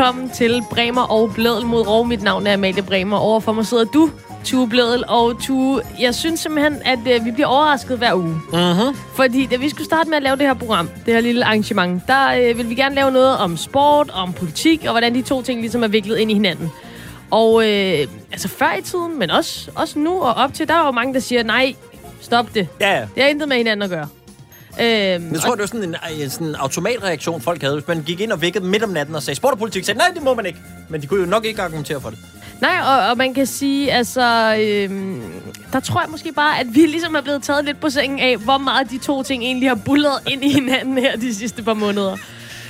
velkommen til Bremer og Blædel mod Rov. Mit navn er Amalie Bremer. Overfor mig sidder du, Tue Blædel. Og Tue, jeg synes simpelthen, at øh, vi bliver overrasket hver uge. Mm-hmm. Fordi da vi skulle starte med at lave det her program, det her lille arrangement, der øh, vil vi gerne lave noget om sport, om politik, og hvordan de to ting ligesom er viklet ind i hinanden. Og øh, altså før i tiden, men også, også nu og op til, der er jo mange, der siger, nej, stop det. Ja, ja. Det har intet med hinanden at gøre. Øhm, Jeg tror, det var sådan en, en sådan automatreaktion, folk havde. Hvis man gik ind og vækkede midt om natten og sagde sport og politik, sagde nej, det må man ikke. Men de kunne jo nok ikke argumentere for det. Nej, og, og man kan sige, altså, øhm, der tror jeg måske bare, at vi ligesom er blevet taget lidt på sengen af, hvor meget de to ting egentlig har bullet ind i hinanden her de sidste par måneder.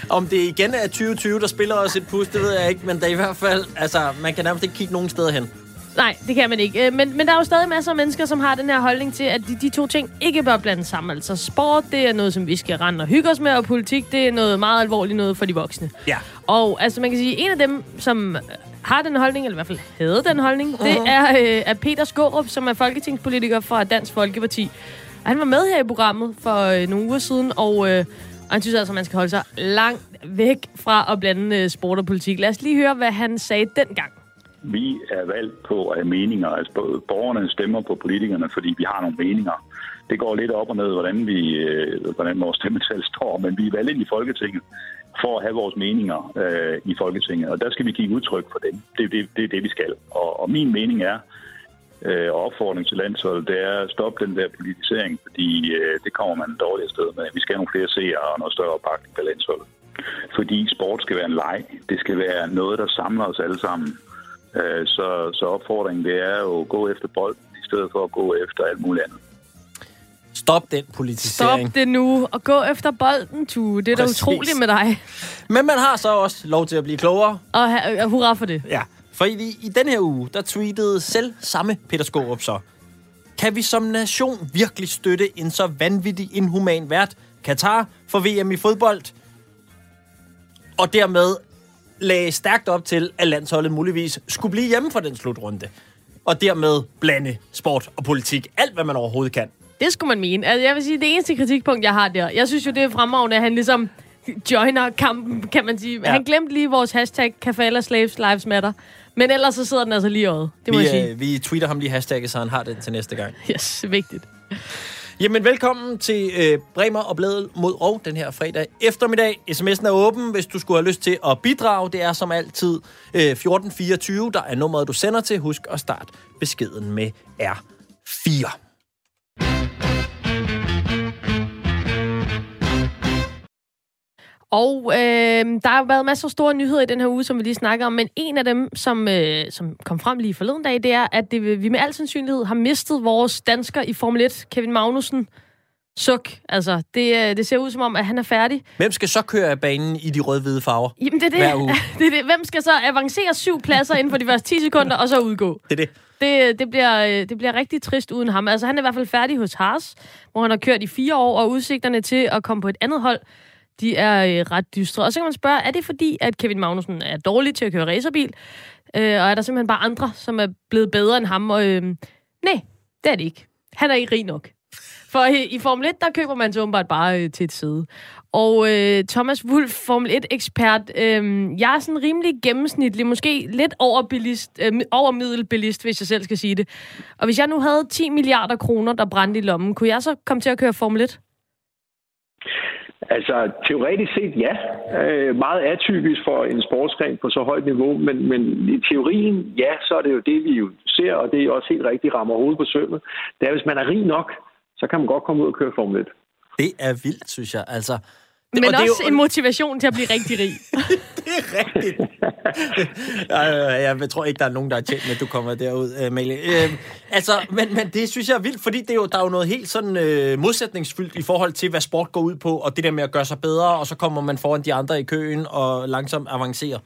Om det igen er 2020, der spiller os et pus, det ved jeg ikke. Men der er i hvert fald, altså, man kan nærmest ikke kigge nogen steder hen. Nej, det kan man ikke. Øh, Men, men der er jo stadig masser af mennesker, som har den her holdning til, at de, de to ting ikke bør blandes sammen. Altså sport, det er noget, som vi skal rende og hygge os med, og politik, det er noget meget alvorligt noget for de voksne. Ja. Og altså, man kan sige, en af dem, som har den holdning, eller i hvert fald havde den holdning, uh-huh. det er, øh, er Peter Skårup, som er folketingspolitiker fra Dansk Folkeparti. Og han var med her i programmet for øh, nogle uger siden, og, øh, og han synes altså, at man skal holde sig langt væk fra at blande øh, sport og politik. Lad os lige høre, hvad han sagde dengang. Vi er valgt på at have meninger, altså borgerne stemmer på politikerne, fordi vi har nogle meninger. Det går lidt op og ned, hvordan, vi, øh, hvordan vores stemmetal står, men vi er valgt ind i Folketinget for at have vores meninger øh, i Folketinget, og der skal vi give udtryk for dem. Det det, det, er det vi skal. Og, og min mening er, øh, og opfordring til landsholdet, det er at stoppe den der politisering, fordi øh, det kommer man dårligt sted med. Vi skal have nogle flere seere og noget større opbakning på landsholdet. Fordi sport skal være en leg. Det skal være noget, der samler os alle sammen. Øh, så, så opfordringen det er jo at gå efter bolden, i stedet for at gå efter alt muligt andet. Stop den politisering. Stop det nu, og gå efter bolden, Tue. Det er da Præcis. utroligt med dig. Men man har så også lov til at blive klogere. Og ha- hurra for det. Ja. For i, i den her uge, der tweetede selv samme Peter Skorup så. Kan vi som nation virkelig støtte en så vanvittig inhuman vært, Katar, for VM i fodbold? Og dermed lagde stærkt op til, at landsholdet muligvis skulle blive hjemme for den slutrunde. Og dermed blande sport og politik. Alt, hvad man overhovedet kan. Det skulle man mene. Altså, jeg vil sige, det eneste kritikpunkt, jeg har der, jeg synes jo, det er fremragende, at han ligesom joiner kampen, kan man sige. Ja. Han glemte lige vores hashtag, Kafala Slaves Lives Matter. Men ellers så sidder den altså lige i øjet. Det må Vi, jeg sige. øh, vi tweeter ham lige hashtagget, så han har den til næste gang. Yes, vigtigt. Jamen, velkommen til øh, Bremer og Blædel mod Rov den her fredag eftermiddag. SMS'en er åben, hvis du skulle have lyst til at bidrage. Det er som altid øh, 1424, der er nummeret, du sender til. Husk at starte beskeden med R4. Og øh, der har været masser af store nyheder i den her uge, som vi lige snakker om, men en af dem, som, øh, som kom frem lige forleden dag, det er, at det, vi med al sandsynlighed har mistet vores dansker i Formel 1, Kevin Magnussen. Suk. Altså, det, øh, det ser ud som om, at han er færdig. Hvem skal så køre af banen i de røde-hvide farver? Jamen, det er det. Hver uge. det, er det. Hvem skal så avancere syv pladser inden for de første 10 sekunder, og så udgå? Det er det. Det, det, bliver, øh, det bliver rigtig trist uden ham. Altså, han er i hvert fald færdig hos Haas, hvor han har kørt i fire år, og udsigterne til at komme på et andet hold, de er øh, ret dystre. Og så kan man spørge, er det fordi, at Kevin Magnussen er dårlig til at køre racerbil? Øh, og er der simpelthen bare andre, som er blevet bedre end ham? Og, øh, nej, det er det ikke. Han er ikke rig nok. For i, i Formel 1, der køber man så åbenbart bare øh, til et sæde. Og øh, Thomas Wulff, Formel 1-ekspert, øh, jeg er sådan rimelig gennemsnitlig, måske lidt over, bilist, øh, over middelbilist, hvis jeg selv skal sige det. Og hvis jeg nu havde 10 milliarder kroner, der brændte i lommen, kunne jeg så komme til at køre Formel 1? Altså, teoretisk set ja. Øh, meget atypisk for en sportsgren på så højt niveau, men, men i teorien, ja, så er det jo det, vi jo ser, og det er også helt rigtigt rammer hovedet på sømmet. Det er, hvis man er rig nok, så kan man godt komme ud og køre Formel 1. Det er vildt, synes jeg. Altså, men og det er også jo- en motivation til at blive rigtig rig. Det er rigtigt. jeg, jeg tror ikke, der er nogen, der er tjent med, at du kommer derud, uh, Malie. Uh, altså, men, men det synes jeg er vildt, fordi det er jo, der er jo noget helt sådan uh, modsætningsfyldt i forhold til, hvad sport går ud på, og det der med at gøre sig bedre, og så kommer man foran de andre i køen og langsomt avancerer.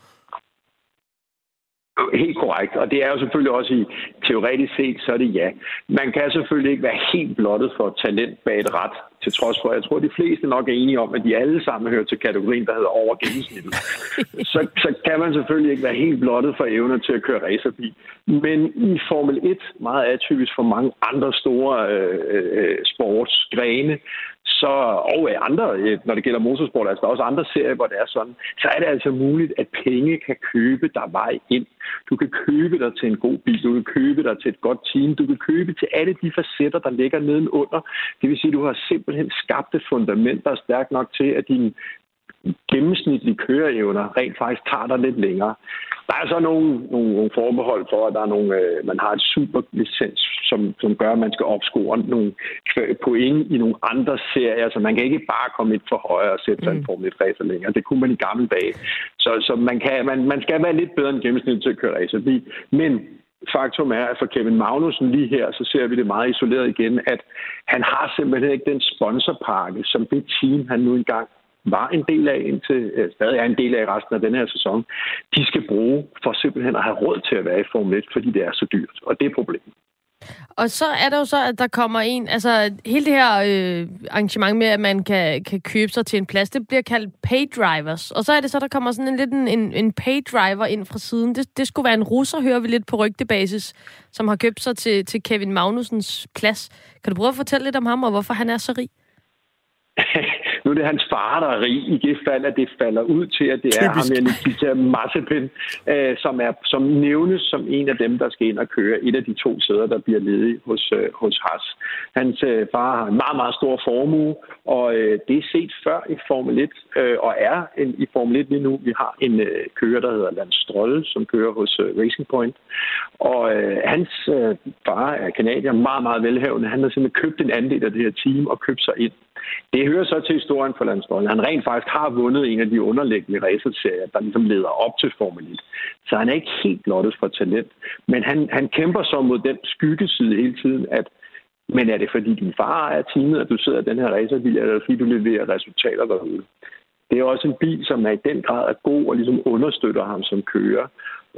Helt korrekt, og det er jo selvfølgelig også i teoretisk set, så er det ja. Man kan selvfølgelig ikke være helt blottet for talent bag et ret, til trods for, jeg tror, de fleste nok er enige om, at de alle sammen hører til kategorien, der hedder over gennemsnittet. så, så kan man selvfølgelig ikke være helt blottet for evner til at køre racerbil. Men i Formel 1, meget atypisk for mange andre store øh, øh, sportsgrene, så, og øh, andre, øh, når det gælder motorsport, altså der er også andre serier, hvor det er sådan, så er det altså muligt, at penge kan købe dig vej ind. Du kan købe dig til en god bil, du kan købe dig til et godt team, du kan købe til alle de facetter, der ligger nedenunder. Det vil sige, at du har simpelthen skabt et fundament, der er stærkt nok til, at din gennemsnitlige køreevner rent faktisk tager dig lidt længere. Der er så nogle, nogle, nogle forbehold for, at der er nogle, øh, man har et superlicens, som, som gør, at man skal opscore nogle point i nogle andre serier, så man kan ikke bare komme lidt for højre og sætte sig mm. en Formel 1 racer længere. Det kunne man i gamle dage. Så, så man, kan, man, man skal være lidt bedre end gennemsnit til at køre racerbil. Men faktum er, at for Kevin Magnussen lige her, så ser vi det meget isoleret igen, at han har simpelthen ikke den sponsorpakke, som det team, han nu engang var en del af indtil øh, stadig er en del af resten af den her sæson, de skal bruge for simpelthen at have råd til at være i Formel 1, fordi det er så dyrt. Og det er problemet. Og så er der jo så, at der kommer en... Altså, hele det her øh, arrangement med, at man kan, kan købe sig til en plads, det bliver kaldt pay drivers. Og så er det så, der kommer sådan en lidt en, en pay driver ind fra siden. Det, det skulle være en russer, hører vi lidt på rygtebasis, som har købt sig til, til Kevin Magnusens plads. Kan du prøve at fortælle lidt om ham, og hvorfor han er så rig? Nu er det hans far, der er rig, i det fald, at det falder ud til, at det er ham, Nikita Mazepin, øh, som, er, som nævnes som en af dem, der skal ind og køre et af de to sæder, der bliver ledige hos, øh, hos Haas. Hans øh, far har en meget, meget stor formue, og øh, det er set før i Formel 1, øh, og er en, i Formel 1 lige nu. Vi har en øh, kører, der hedder Lance Stroll, som kører hos øh, Racing Point, og øh, hans øh, far er kanadier, meget, meget velhavende. Han har simpelthen købt en andel af det her team og købt sig ind. Det hører så til historien for Landsbolden. Han rent faktisk har vundet en af de underliggende racerserier, der ligesom leder op til Formel 1. Så han er ikke helt blottet for talent. Men han, han kæmper så mod den skyggeside hele tiden, at men er det fordi din far er teamet, at du sidder i den her racerbil, eller fordi du leverer resultater derude? Det er også en bil, som er i den grad er god og ligesom understøtter ham som kører.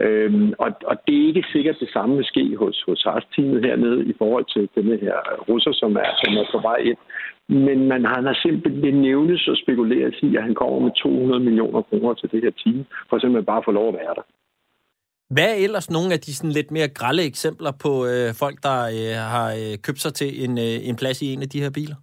Øhm, og, og det er ikke sikkert det samme vil ske hos, hos Haas-teamet hernede i forhold til denne her russer, som er, som er på vej ind. Men man, han har simpelthen nævnes og spekuleret i, at han kommer med 200 millioner kroner til det her team, for simpelthen bare at få lov at være der. Hvad er ellers nogle af de sådan lidt mere grælde eksempler på øh, folk, der øh, har øh, købt sig til en, øh, en plads i en af de her biler?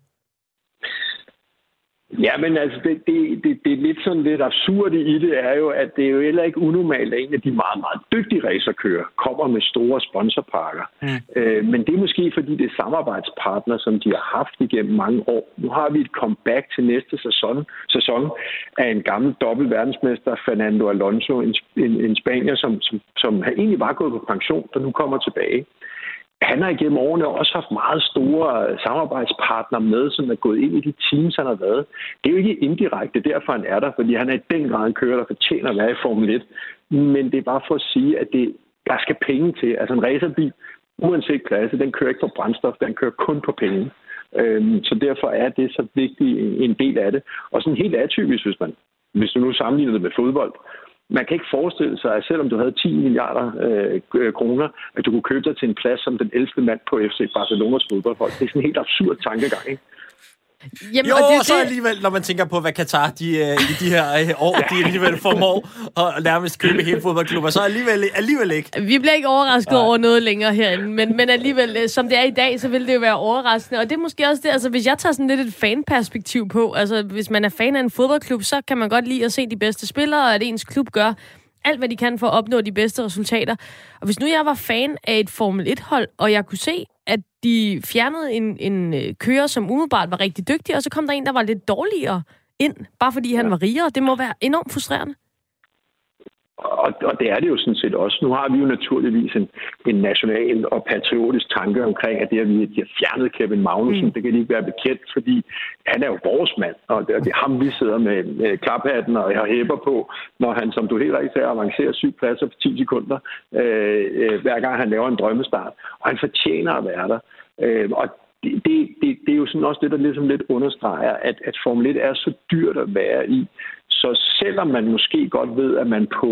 Ja, men altså, det, det, det, det er lidt sådan lidt absurde i det, er jo, at det er jo heller ikke unormalt, at en af de meget, meget dygtige racerkører kommer med store sponsorpakker. Mm. Øh, men det er måske, fordi det er samarbejdspartner, som de har haft igennem mange år. Nu har vi et comeback til næste sæson, sæson af en gammel dobbelt verdensmester, Fernando Alonso, en, en, en spanier, som, som, som egentlig var gået på pension, der nu kommer tilbage han har igennem årene også haft meget store samarbejdspartnere med, som er gået ind i de teams, han har været. Det er jo ikke indirekte, derfor han er der, fordi han er i den grad en kører, der fortjener at være i Formel 1. Men det er bare for at sige, at det, der skal penge til. Altså en racerbil, uanset klasse, den kører ikke på brændstof, den kører kun på penge. Øhm, så derfor er det så vigtig en del af det. Og sådan helt atypisk, hvis man hvis du nu sammenligner det med fodbold, man kan ikke forestille sig, at selvom du havde 10 milliarder øh, øh, kroner, at du kunne købe dig til en plads som den 11. mand på FC Barcelonas fodboldhold. Det er sådan en helt absurd tankegang, ikke? Jamen, jo, og det, så alligevel, når man tænker på, hvad Katar de, uh, i de her uh, år, de alligevel formår at nærmest købe hele fodboldklubber, så alligevel, alligevel ikke. Vi bliver ikke overrasket Nej. over noget længere herinde, men, men alligevel, øh, som det er i dag, så vil det jo være overraskende. Og det er måske også det, altså hvis jeg tager sådan lidt et fanperspektiv på, altså hvis man er fan af en fodboldklub, så kan man godt lide at se de bedste spillere, og at ens klub gør alt, hvad de kan for at opnå de bedste resultater. Og hvis nu jeg var fan af et Formel 1-hold, og jeg kunne se, at de fjernede en, en øh, kører, som umiddelbart var rigtig dygtig, og så kom der en, der var lidt dårligere ind, bare fordi han ja. var rigere. Det må være enormt frustrerende. Og, og det er det jo sådan set også. Nu har vi jo naturligvis en, en national og patriotisk tanke omkring, at det, at vi har fjernet Kevin Magnussen, mm. det kan de ikke være bekendt, fordi han er jo vores mand, og det, og det er ham, vi sidder med, med klaphatten og har hæber på, når han, som du helt rigtigt sagde, avancerer syv pladser på 10 sekunder, øh, øh, hver gang han laver en drømmestart. Og han fortjener at være der. Øh, og det, det, det er jo sådan også det, der ligesom lidt understreger, at, at Formel 1 er så dyrt at være i. Så selvom man måske godt ved, at man på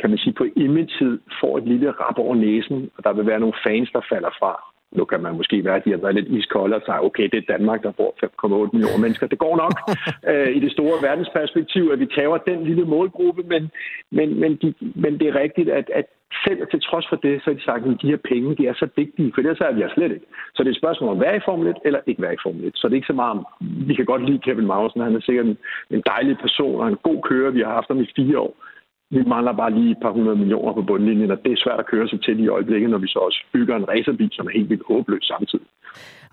kan man sige, på image får et lille rap over næsen, og der vil være nogle fans, der falder fra. Nu kan man måske være, at de har været lidt iskolde og sige, okay, det er Danmark, der bor 5,8 millioner mennesker. Det går nok øh, i det store verdensperspektiv, at vi tager den lille målgruppe, men, men, men, de, men det er rigtigt, at, at selv til trods for det, så har de sagt, at de her penge, de er så vigtige, for det er vi slet ikke. Så det er et spørgsmål om hvad er i Formel 1 eller ikke være i Formel 1. Så det er ikke så meget om, vi kan godt lide Kevin Magnussen, han er sikkert en, en dejlig person og en god kører, vi har haft ham i fire år. Vi mangler bare lige et par hundrede millioner på bundlinjen, og det er svært at køre sig til i øjeblikket, når vi så også bygger en racerbil, som er helt vildt håbløs samtidig.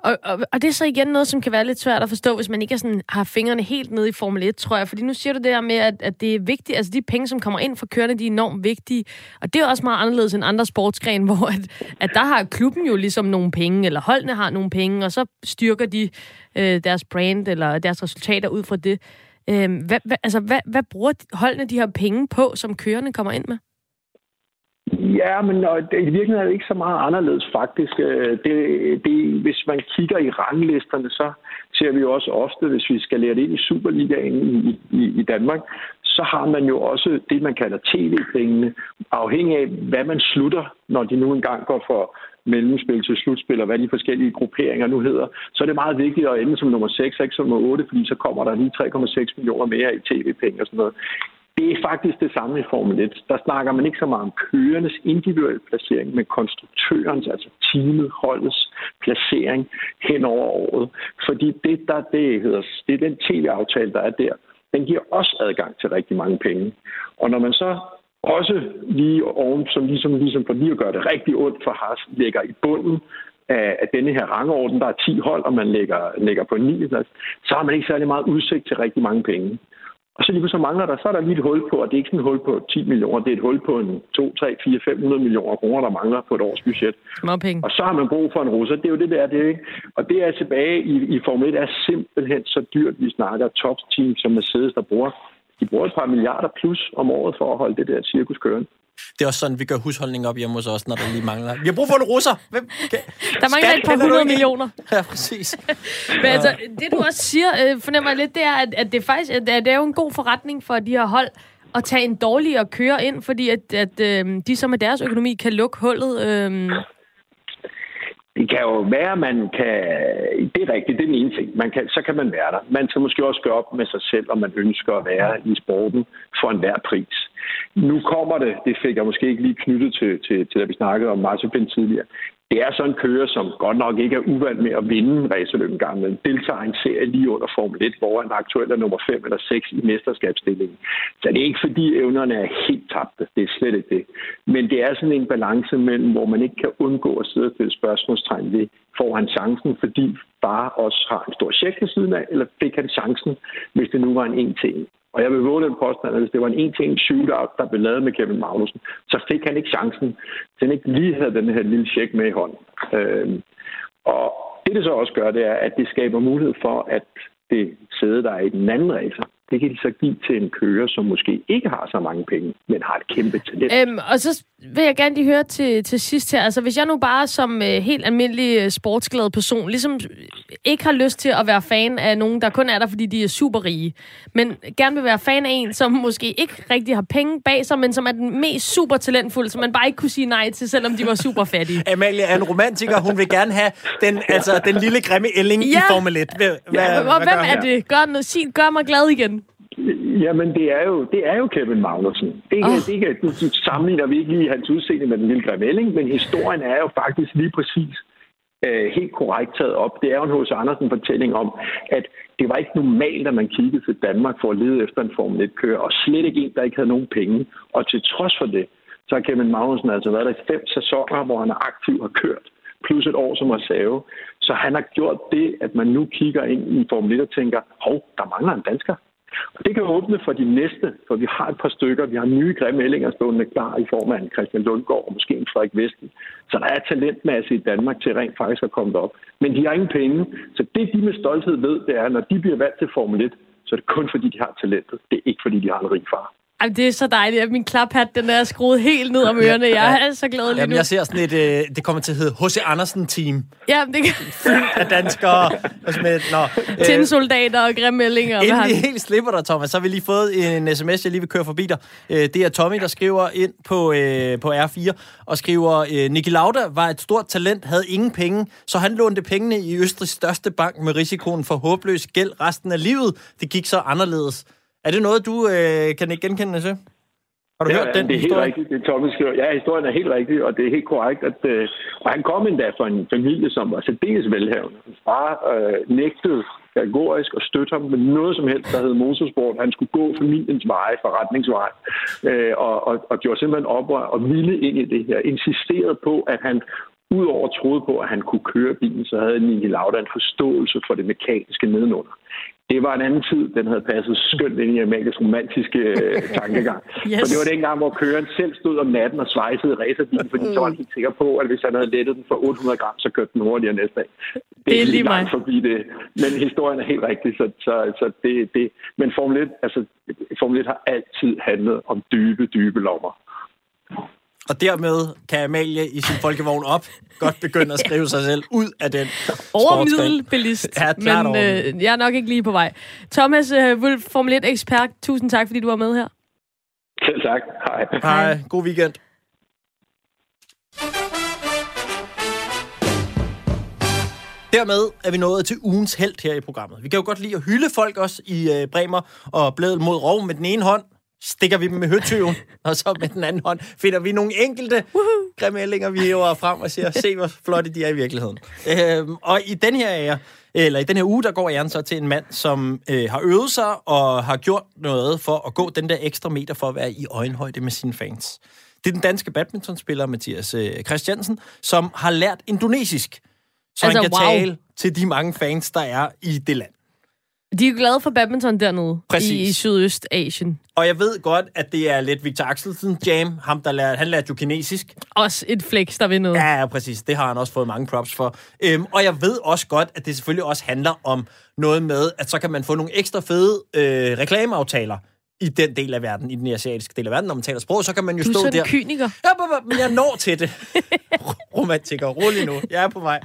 Og, og, og det er så igen noget, som kan være lidt svært at forstå, hvis man ikke er sådan, har fingrene helt nede i Formel 1, tror jeg. Fordi nu siger du det her med, at, at det er vigtigt, altså de penge, som kommer ind fra kørende, de er enormt vigtige. Og det er også meget anderledes end andre sportsgrene, hvor at, at der har klubben jo ligesom nogle penge, eller holdene har nogle penge, og så styrker de øh, deres brand eller deres resultater ud fra det. Øh, hvad, hvad, altså, hvad, hvad bruger holdene de her penge på, som kørende kommer ind med? Ja, men det, i virkeligheden er det ikke så meget anderledes faktisk. Øh, det, det, hvis man kigger i ranglisterne, så ser vi jo også ofte, hvis vi skal lære det ind i Superligaen i, i, i Danmark, så har man jo også det, man kalder tv-pengene, afhængig af, hvad man slutter, når de nu engang går for mellemspil til slutspil, og hvad de forskellige grupperinger nu hedder, så er det meget vigtigt at ende som nummer 6, ikke som nummer 8, fordi så kommer der lige 3,6 millioner mere i tv-penge og sådan noget. Det er faktisk det samme i Formel 1. Der snakker man ikke så meget om kørenes individuelle placering, men konstruktørens, altså teamet, holdets placering hen over året. Fordi det, der det hedder, det er den tv-aftale, der er der, den giver også adgang til rigtig mange penge. Og når man så også lige oven, som ligesom, ligesom for lige at gøre det rigtig ondt for Haas, lægger i bunden af, af denne her rangorden, der er 10 hold, og man lægger, lægger på 9 plads, så har man ikke særlig meget udsigt til rigtig mange penge. Og så lige så mangler der, så er der lige et hul på, og det er ikke sådan et hul på 10 millioner, det er et hul på en 2, 3, 4, 500 millioner kroner, der mangler på et års budget. penge. Og så har man brug for en russer. Det er jo det der, det er, ikke? Og det er tilbage i, i Formel 1 er simpelthen så dyrt, vi snakker top team som Mercedes, der bruger. De bruger et par milliarder plus om året for at holde det der cirkus kørende. Det er også sådan, vi gør husholdning op hjemme hos os, når der lige mangler. Vi har brug for en russer. Hvem? Kan... Der mangler et par hundrede millioner. Ja, præcis. Men altså, det du også siger, øh, fornemmer jeg lidt, det er, at, at det faktisk at det er jo en god forretning for de her hold at tage en dårligere kører ind, fordi at, at øh, de så med deres økonomi kan lukke hullet. Øh, det kan jo være, at man kan... Det er rigtigt, det er den ene ting. Man kan, så kan man være der. Man skal måske også gøre op med sig selv, om man ønsker at være i sporten for enhver pris. Nu kommer det, det fik jeg måske ikke lige knyttet til, til, til da vi snakkede om Marsepin tidligere. Det er sådan en kører, som godt nok ikke er uvant med at vinde en racerløb engang, men deltager en serie lige under Formel 1, hvor han aktuelt er nummer 5 eller 6 i mesterskabsstillingen. Så det er ikke fordi evnerne er helt tabte. Det er slet ikke det. Men det er sådan en balance mellem, hvor man ikke kan undgå at sidde og stille spørgsmålstegn ved, får han chancen, fordi bare også har en stor check ved siden af, eller fik han chancen, hvis det nu var en en til en. Og jeg vil våge den påstand, at hvis det var en en-til-en shootout, der blev lavet med Kevin Magnussen, så fik han ikke chancen, så han ikke lige havde den her lille check med i hånden. Øhm, og det, det så også gør, det er, at det skaber mulighed for, at det sæde, der er i den anden racer, det kan de så give til en kører, som måske ikke har så mange penge, men har et kæmpe talent. Øhm, og så vil jeg gerne lige høre til, til sidst her. Altså, hvis jeg nu bare som øh, helt almindelig øh, sportsglad person, ligesom ikke har lyst til at være fan af nogen, der kun er der, fordi de er super rige, men gerne vil være fan af en, som måske ikke rigtig har penge bag sig, men som er den mest super talentfulde, som man bare ikke kunne sige nej til, selvom de var super fattige. Amalie er en romantiker. Hun vil gerne have den, altså, den lille grimme ælling ja. i Formel 1. Hvad, ja, hvad, hvad hvem er det? Gør, noget, sig, gør mig glad igen. Jamen, det er jo, det er jo Kevin Magnussen. Det, oh. det kan, du, du sammenligner vi ikke lige hans udseende med den lille Grimelling, men historien er jo faktisk lige præcis øh, helt korrekt taget op. Det er jo en H.C. Andersen-fortælling om, at det var ikke normalt, at man kiggede til Danmark for at lede efter en Formel 1-kører, og slet ikke en, der ikke havde nogen penge. Og til trods for det, så har Kevin Magnussen altså været der i fem sæsoner, hvor han er aktiv og kørt, plus et år som reserve. Så han har gjort det, at man nu kigger ind i Formel 1 og tænker, hov, der mangler en dansker. Og det kan åbne for de næste, for vi har et par stykker. Vi har nye grimme ællinger stående klar i form af en Christian Lundgaard og måske en Frederik Vesten. Så der er talentmasse i Danmark til rent faktisk at komme op. Men de har ingen penge. Så det, de med stolthed ved, det er, at når de bliver valgt til Formel 1, så er det kun fordi, de har talentet. Det er ikke fordi, de har en rig far. Jamen, det er så dejligt, at min klaphat, den er skruet helt ned om ørerne. Jeg er så glad lige Jamen, nu. jeg ser sådan et, øh, det kommer til at hedde H.C. Andersen-team. Ja, det kan... Fyldt af danskere. og med, nå, øh, Tindsoldater og grimmællinger. Inden vi helt slipper dig, Thomas, så har vi lige fået en sms, jeg lige vil køre forbi dig. Øh, det er Tommy, der skriver ind på, øh, på R4 og skriver, øh, Niki Lauda var et stort talent, havde ingen penge, så han lånte pengene i Østrigs største bank med risikoen for håbløs gæld resten af livet. Det gik så anderledes. Er det noget, du øh, kan ikke genkende til? Har du Ja, hørt den det er historie? helt rigtigt, det Thomas skriver. Ja, historien er helt rigtig, og det er helt korrekt. At, øh, og han kom endda fra en familie, som var særdeles velhavende. Hans far øh, nægtede kategorisk at støtte ham med noget som helst, der hed motorsport. Han skulle gå familiens veje, forretningsvej, øh, og, og, og gjorde simpelthen oprør og ville ind i det her. Insisterede på, at han udover troede på, at han kunne køre bilen, så havde Niki Lauda en forståelse for det mekaniske nedenunder. Det var en anden tid, den havde passet skønt ind i Amalies romantiske øh, tankegang. Yes. For det var dengang, hvor køreren selv stod om natten og svejsede racerbilen, fordi så var han helt sikker på, at hvis han havde lettet den for 800 gram, så kørte den hurtigere næste dag. Det er lige langt mig. forbi det. Men historien er helt rigtig, så, så, så det, det. Men Formel 1, altså, Formel 1 har altid handlet om dybe, dybe lommer. Og dermed kan Amalie i sin folkevogn op godt begynde at skrive sig selv ud af den. Overmiddelbilist, Ja, men overmiddel. øh, jeg er nok ikke lige på vej. Thomas øh, Wulff, Formel 1-ekspert, tusind tak, fordi du var med her. Selv tak. Hej. Hej, god weekend. Dermed er vi nået til ugens held her i programmet. Vi kan jo godt lide at hylde folk også i øh, Bremer og Blædel mod Rov med den ene hånd. Stikker vi dem med høtyven, og så med den anden hånd finder vi nogle enkelte grimællinger, vi hæver frem og siger, se hvor flotte de er i virkeligheden. Øhm, og i den her ære, eller i den her uge, der går æren så til en mand, som øh, har øvet sig og har gjort noget for at gå den der ekstra meter for at være i øjenhøjde med sine fans. Det er den danske badmintonspiller Mathias øh, Christiansen, som har lært indonesisk, så Altså, han kan wow. tale til de mange fans, der er i det land. De er jo glade for badminton dernede Præcis. i, i Sydøstasien. Og jeg ved godt, at det er lidt Victor Axelsen jam. Ham, der lærte, han lærte jo kinesisk. Også et flex, der ved noget. Ja, ja, præcis. Det har han også fået mange props for. Øhm, og jeg ved også godt, at det selvfølgelig også handler om noget med, at så kan man få nogle ekstra fede øh, reklameaftaler i den del af verden, i den asiatiske del af verden, når man taler sprog, så kan man jo Du er stå sådan der. en kyniker. Ja, men jeg når til det. Romantiker, rolig nu. Jeg er på vej.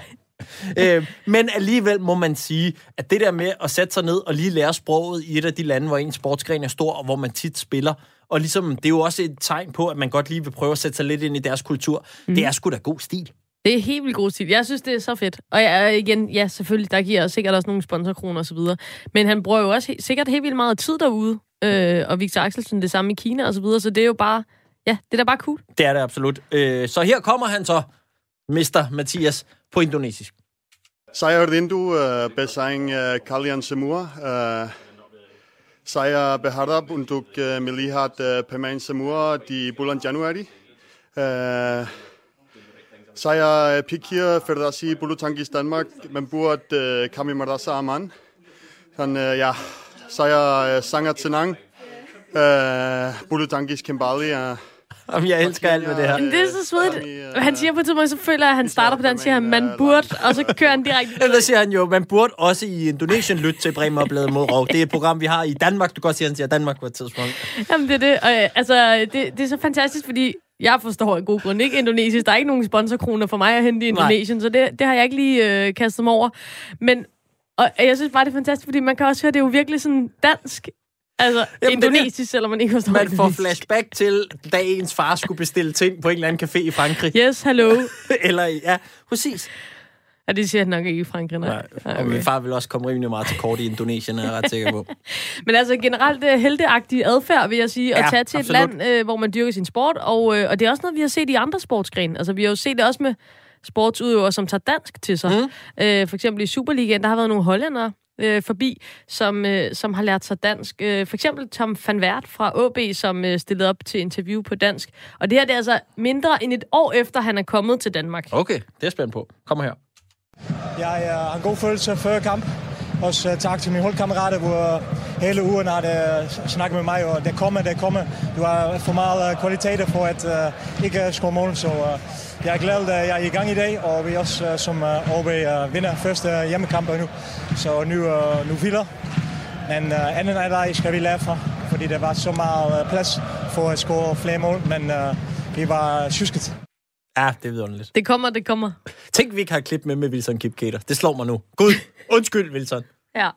Øh, men alligevel må man sige, at det der med at sætte sig ned og lige lære sproget i et af de lande, hvor ens sportsgren er stor, og hvor man tit spiller, og ligesom, det er jo også et tegn på, at man godt lige vil prøve at sætte sig lidt ind i deres kultur. Mm. Det er sgu da god stil. Det er helt vildt god stil. Jeg synes, det er så fedt. Og jeg, igen, ja, selvfølgelig, der giver sikkert også nogle sponsorkroner og så videre. Men han bruger jo også he- sikkert helt vildt meget tid derude. Øh, og Victor Axelsen det samme i Kina og så videre. Så det er jo bare, ja, det er da bare cool. Det er det absolut. Øh, så her kommer han så, Mr. Mathias, på indonesisk. Øh, øh, øh, saya rindu uh, bersaing uh, kalian semua. Uh, saya berharap untuk uh, melihat uh, pemain semua di bulan Januari. Uh, saya pikir Federasi Bulu Tangkis Danmark membuat uh, kami merasa aman. Dan uh, ja, saya eh, sangat senang uh, Bulu Tangkis kembali. Uh, om jeg elsker alt med det her. Men det er så svedigt. Han siger på et tidspunkt, så føler jeg, at han starter på den, siger han, man burde, og så kører han direkte. Ellers siger han jo, man burde også i Indonesien lytte til Bremer og Bladet mod Rov. Det er et program, vi har i Danmark. Du kan godt sige, at han siger Danmark på et tidspunkt. Jamen, det er det. Og, øh, altså, det, det er så fantastisk, fordi jeg forstår af god grund ikke indonesisk. Der er ikke nogen sponsorkroner for mig at hente i Indonesien, så det, det har jeg ikke lige øh, kastet mig over. Men og jeg synes bare, det er fantastisk, fordi man kan også høre, det er jo virkelig sådan dansk. Altså, Jamen, det indonesisk, selvom man ikke forstår Man får flashback til, da ens far skulle bestille ting på en eller anden café i Frankrig. Yes, hello. eller, ja, præcis. Ja, det siger han nok ikke i Frankrig, nej. Nej, og min far vil også komme rimelig meget til kort i Indonesien, er jeg ret sikker på. Men altså generelt uh, helteagtig adfærd, vil jeg sige, at Ja, tage til absolut. et land, uh, hvor man dyrker sin sport, og, uh, og det er også noget, vi har set i andre sportsgrene. Altså, vi har jo set det også med sportsudøvere, som tager dansk til sig. Mm. Uh, for eksempel i Superligaen, der har været nogle hollændere uh, forbi, som, uh, som har lært sig dansk. Uh, for eksempel Tom van Wert fra AB, som uh, stillede op til interview på dansk. Og det her det er altså mindre end et år efter, han er kommet til Danmark. Okay, det er spændt på. Kom her. Jeg øh, har en god følelse før kamp. Også uh, tak til mine holdkammerater, hvor hele ugen har det snakket med mig, og det kommer, det kommer. Du har for meget uh, kvaliteter for at uh, ikke score mål, så uh, jeg er glad, at jeg er i gang i dag, og vi også uh, som OB uh, vinder første hjemmekamp nu. Så nu, nu hviler. Men anden af dig skal vi lære fra, fordi der var så meget plads for at score flere mål, men vi var tjusket. Ja, det er vidunderligt. Det kommer, det kommer. Tænk, vi ikke har et klip med med Wilson Kipketer. Det slår mig nu. Gud, undskyld, Wilson. Ja.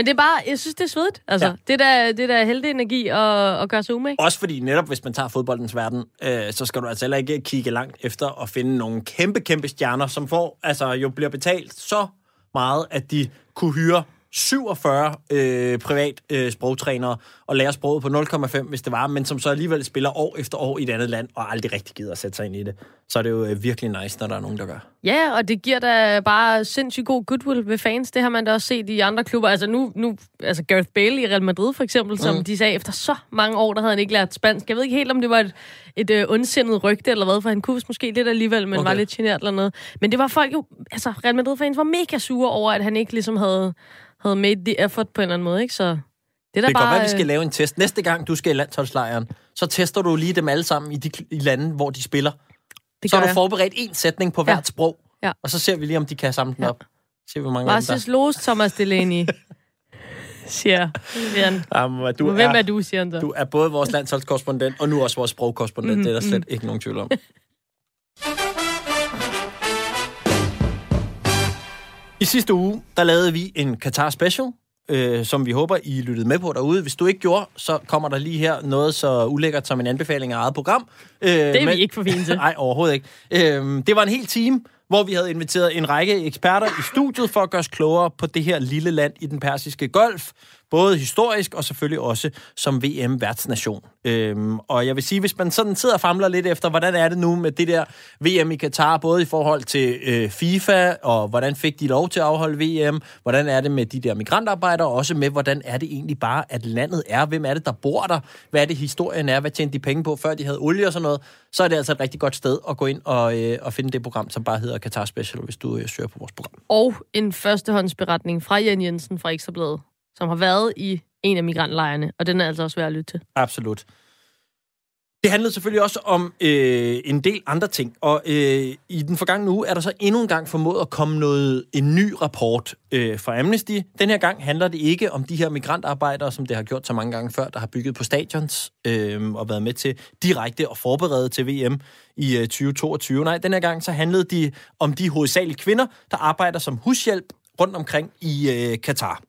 Men det er bare, jeg synes, det er svedigt. Altså, Ja. det der, det der helte energi at, at gøre sig umage. Også fordi netop, hvis man tager fodboldens verden, øh, så skal du altså heller ikke kigge langt efter at finde nogle kæmpe, kæmpe stjerner, som får, altså jo bliver betalt så meget, at de kunne hyre 47 øh, privat øh, sprogtrænere og lærer sproget på 0,5, hvis det var, men som så alligevel spiller år efter år i et andet land, og aldrig rigtig gider at sætte sig ind i det. Så er det jo øh, virkelig nice, når der er nogen, der gør. Ja, og det giver da bare sindssygt god goodwill ved fans. Det har man da også set i andre klubber. Altså nu, nu altså Gareth Bale i Real Madrid for eksempel, som mm. de sagde, efter så mange år, der havde han ikke lært spansk. Jeg ved ikke helt, om det var et, et uh, ondsindet rygte eller hvad, for han kunne måske lidt alligevel, men okay. var lidt genert eller noget. Men det var folk jo, altså Real Madrid-fans var mega sure over, at han ikke ligesom havde, havde made the effort på en eller anden måde, ikke? Så det er Det kan bare... godt være, at vi skal lave en test. Næste gang, du skal i landsholdslejren, så tester du lige dem alle sammen i de i lande, hvor de spiller. det Så har du jeg. forberedt en sætning på hvert Ja. sprog, Ja. og så ser vi lige, om de kan samle den Ja. op. Se, hvor mange Marcis Los Thomas Delaney, siger han. Jamen, du Hvem er, er du, siger han så. Du er både vores landsholdskorrespondent, og nu også vores sprogkorrespondent. Mm-hmm. Det er der slet ikke nogen tvivl om. I sidste uge, der lavede vi en Qatar Special, øh, som vi håber, I lyttede med på derude. Hvis du ikke gjorde, så kommer der lige her noget så ulækkert som en anbefaling af eget program. Øh, Det er vi ikke for fine til. Nej, overhovedet ikke. Øh, det var en hel time, hvor vi havde inviteret en række eksperter i studiet for at gøre os klogere på det her lille land i den persiske golf. Både historisk og selvfølgelig også som VM-værtsnation. Øhm, og jeg vil sige, hvis man sådan sidder og famler lidt efter, hvordan er det nu med det der VM i Katar, både i forhold til øh, FIFA, og hvordan fik de lov til at afholde VM, hvordan er det med de der migrantarbejdere, og også med, hvordan er det egentlig bare, at landet er, hvem er det, der bor der, hvad er det, historien er, hvad tjente de penge på, før de havde olie og sådan noget, så er det altså et rigtig godt sted at gå ind og, øh, og finde det program, som bare hedder Qatar Special, hvis du øh, søger på vores program. Og en førstehåndsberetning fra Jan Jensen fra Ekstrabladet, som har været i en af migrantlejrene, og den er altså også værd at lytte til. Absolut. Det handlede selvfølgelig også om øh, en del andre ting, og øh, i den forgangne uge er der så endnu en gang formået at komme noget, en ny rapport øh, fra Amnesty. Den her gang handler det ikke om de her migrantarbejdere, som det har gjort så mange gange før, der har bygget på stadions øh, og været med til direkte at forberede til VM i øh, 2022. Nej, den her gang så handlede det om de hovedsageligt kvinder, der arbejder som hushjælp rundt omkring i øh, Katar.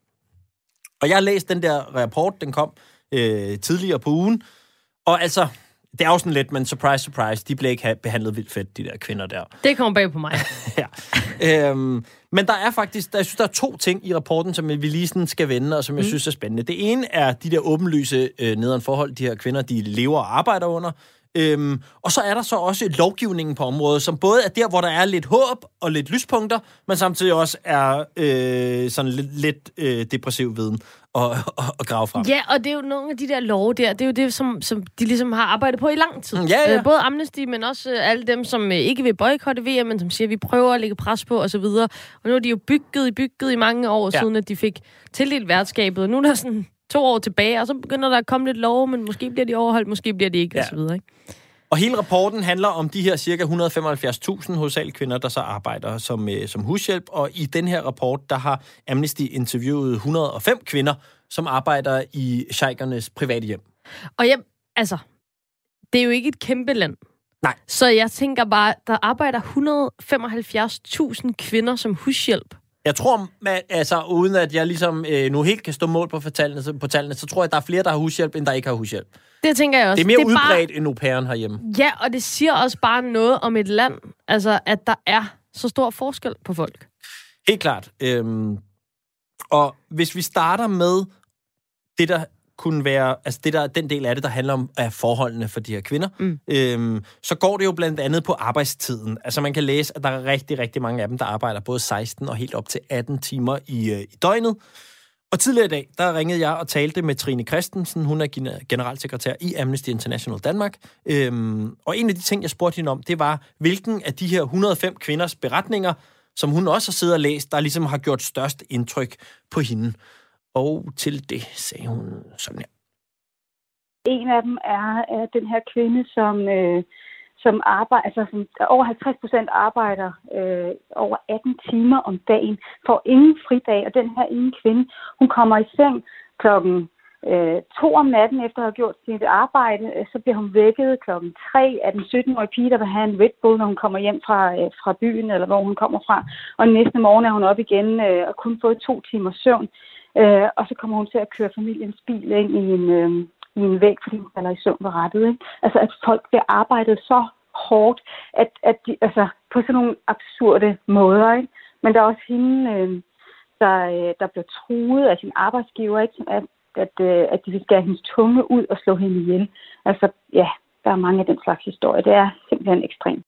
Og jeg har læst den der rapport, den kom øh, tidligere på ugen, og altså, det er jo sådan lidt, men surprise, surprise, de blev ikke ha- behandlet vildt fedt, de der kvinder der. Det kommer bag på mig. ja. øhm, men der er faktisk, der, jeg synes, der er to ting i rapporten, som vi lige sådan skal vende, og som jeg mm. synes er spændende. Det ene er de der åbenlyse øh, nederen forhold, de her kvinder, de lever og arbejder under. Øhm, og så er der så også lovgivningen på området, som både er der, hvor der er lidt håb og lidt lyspunkter, men samtidig også er øh, sådan lidt, lidt øh, depressiv viden at, at, at grave frem. Ja, og det er jo nogle af de der love der, det er jo det, som, som de ligesom har arbejdet på i lang tid. Ja, ja. Øh, både Amnesty, men også øh, alle dem, som øh, ikke vil boykotte VM, men som siger, at vi prøver at lægge pres på osv. Og nu er de jo bygget, bygget i mange år, ja. siden at de fik tildelt værtskabet. Og nu er der sådan to år tilbage, og så begynder der at komme lidt love, men måske bliver de overholdt, måske bliver de ikke, ja. og så videre. Ikke? Og hele rapporten handler om de her cirka 175.000 hovedsageligt kvinder, der så arbejder som, øh, som hushjælp. Og i den her rapport, der har Amnesty interviewet 105 kvinder, som arbejder i sheikernes private hjem. Og jeg, altså, det er jo ikke et kæmpe land. Nej. Så jeg tænker bare, der arbejder 175.000 kvinder som hushjælp. Jeg tror, man, altså uden at jeg ligesom øh, nu helt kan stå mål på, for tallene, så- på tallene, så tror jeg, at der er flere, der har hushjælp, end der ikke har hushjælp. Det tænker jeg også. Det er mere det er udbredt end au pairen herhjemme. Bare, ja, og det siger også bare noget om et land, altså at der er så stor forskel på folk. Helt klart. Øhm, og hvis vi starter med det, der kunne være, altså det der, den del af det, der handler om af forholdene for de her kvinder, Mm. øhm, så går det jo blandt andet på arbejdstiden. Altså man kan læse, at der er rigtig, rigtig mange af dem, der arbejder både 16 og helt op til 18 timer i, øh, i døgnet. Og tidligere i dag, der ringede jeg og talte med Trine Christensen. Hun er gene- generalsekretær i Amnesty International Danmark. Øhm, og en af de ting, jeg spurgte hende om, det var, hvilken af de her 105 kvinders beretninger, som hun også har siddet og læst, der ligesom har gjort størst indtryk på hende. Og til det sagde hun sådan her. En af dem er, er den her kvinde, som, øh, som arbejder, altså som over 50 procent arbejder øh, over 18 timer om dagen, får ingen fridag, og den her ene kvinde, hun kommer i seng klokken øh, to om natten efter at have gjort sit arbejde, øh, så bliver hun vækket klokken 3 af den 17-årige pige, der vil have en Red Bull, når hun kommer hjem fra, øh, fra byen, eller hvor hun kommer fra. Og næste morgen er hun op igen øh, og kun fået to timer søvn. Øh, og så kommer hun til at køre familiens bil ind i en, øh, i en væg, fordi hun falder i søvn ved rettet. Ikke? Altså, at folk bliver arbejdet så hårdt, at, at de, altså, på sådan nogle absurde måder. Ikke? Men der er også hende, øh, der, øh, der blev truet af sin arbejdsgiver, ikke? At, at, øh, at de vil skære hendes tunge ud og slå hende ihjel. Altså, ja, der er mange af den slags historier. Det er simpelthen ekstremt.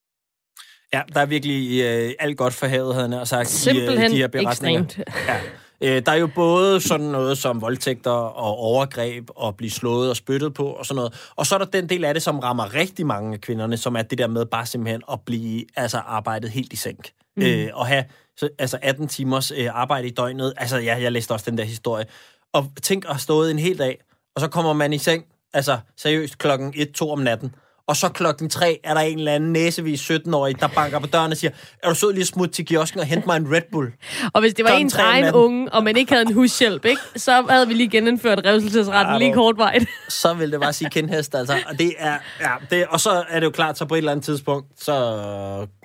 Ja, der er virkelig øh, alt godt for havet, havde jeg sagt, Simpelthen i øh, de her beretninger. ekstremt. Ja. Øh, der er jo både sådan noget som voldtægter og overgreb og blive slået og spyttet på og sådan noget. Og så er der den del af det, som rammer rigtig mange af kvinderne, som er det der med bare simpelthen at blive altså, arbejdet helt i sænk. Mm. Øh, og have så, altså 18 timers øh, arbejde i døgnet. Altså, ja, jeg læste også den der historie. Og tænk at have stået en hel dag, og så kommer man i seng, altså seriøst klokken 1-2 om natten, og så klokken 3 er der en eller anden næsevis 17-årig, der banker på døren og siger, er du sød lige smut til kiosken og hente mig en Red Bull? Og hvis det var Klokken ens tre egen unge, og man ikke havde en hushjælp, ikke, så havde vi lige genindført revselsesretten Ja, lige hvor- kortvejt. Så vil det bare sige kindhest, altså. Og, det er, ja, det, og så er det jo klart, så på et eller andet tidspunkt, så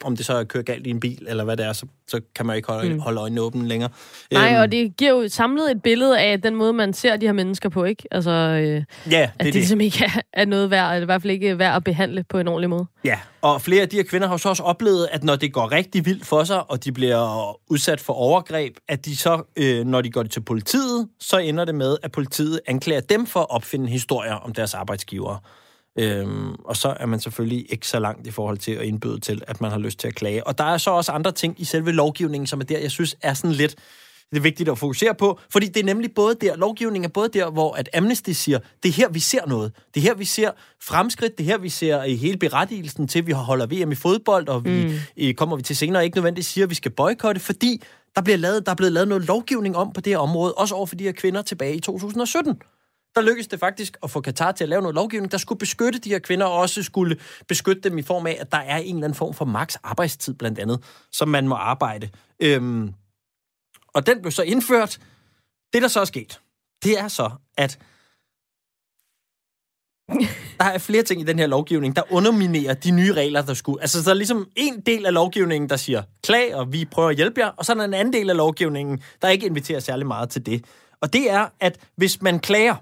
om det så er kørt galt i en bil, eller hvad det er, så, så kan man ikke holde, mm. holde øjnene åbne længere. Nej, Øhm, og det giver jo samlet et billede af den måde, man ser de her mennesker på, ikke? Altså, øh, Ja, at det er det det. ligesom ikke er, er noget værd, eller i hvert fald ikke værd at behandle på en ordentlig måde. Ja, og flere af de her kvinder har så også oplevet, at når det går rigtig vildt for sig, og de bliver udsat for overgreb, at de så, øh, når de går det til politiet, så ender det med, at politiet anklager dem for at opfinde historier om deres arbejdsgivere. Øhm, og så er man selvfølgelig ikke så langt i forhold til at indbyde til, at man har lyst til at klage. Og der er så også andre ting i selve lovgivningen, som er der, jeg synes er sådan lidt det er vigtigt at fokusere på, fordi det er nemlig både der, lovgivningen er både der, hvor at Amnesty siger, det er her, vi ser noget. Det er her, vi ser fremskridt. Det er her, vi ser i hele berettigelsen til, at vi holder VM i fodbold, og vi mm. kommer vi til senere ikke nødvendigvis siger, at vi skal boykotte, fordi der, bliver lavet, der er blevet lavet noget lovgivning om på det her område, også over for de her kvinder tilbage i 2017 der lykkedes det faktisk at få Katar til at lave noget lovgivning, der skulle beskytte de her kvinder, og også skulle beskytte dem i form af, at der er en eller anden form for maks arbejdstid, blandt andet, som man må arbejde. Øhm, og den blev så indført. Det, der så er sket, det er så, at der er flere ting i den her lovgivning, der underminerer de nye regler, der skulle... Altså, der er ligesom en del af lovgivningen, der siger, klag, og vi prøver at hjælpe jer, og så er der en anden del af lovgivningen, der ikke inviterer særlig meget til det. Og det er, at hvis man klager,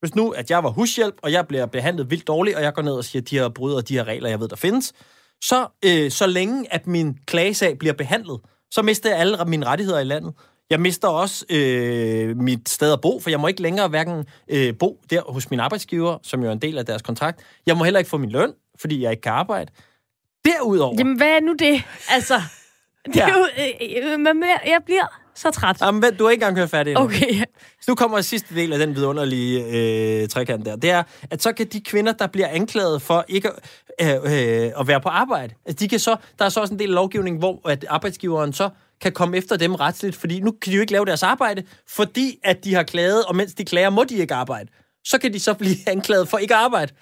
hvis nu, at jeg var hushjælp, og jeg bliver behandlet vildt dårligt, og jeg går ned og siger, at de her bryder de her regler, jeg ved, der findes, så, øh, så længe, at min klagesag bliver behandlet, så mister jeg alle mine rettigheder i landet. Jeg mister også øh, mit sted at bo, for jeg må ikke længere hverken øh, bo der hos min arbejdsgiver, som jo er en del af deres kontrakt. Jeg må heller ikke få min løn, fordi jeg ikke kan arbejde. Derudover... Jamen, hvad er nu det? Altså, det Ja. er jo, øh, øh, bliver- jeg bliver så træt. Jamen, du har ikke engang hørt færdigt endnu. Okay, Så nu kommer sidste del af den vidunderlige øh, trekant der. Det er, at så kan de kvinder, der bliver anklaget for ikke at, øh, øh, at være på arbejde, at de kan så, der er så også en del af lovgivningen, hvor at arbejdsgiveren så kan komme efter dem retsligt, fordi nu kan de jo ikke lave deres arbejde, fordi at de har klaget, og mens de klager, må de ikke arbejde. Så kan de så blive anklaget for ikke at arbejde.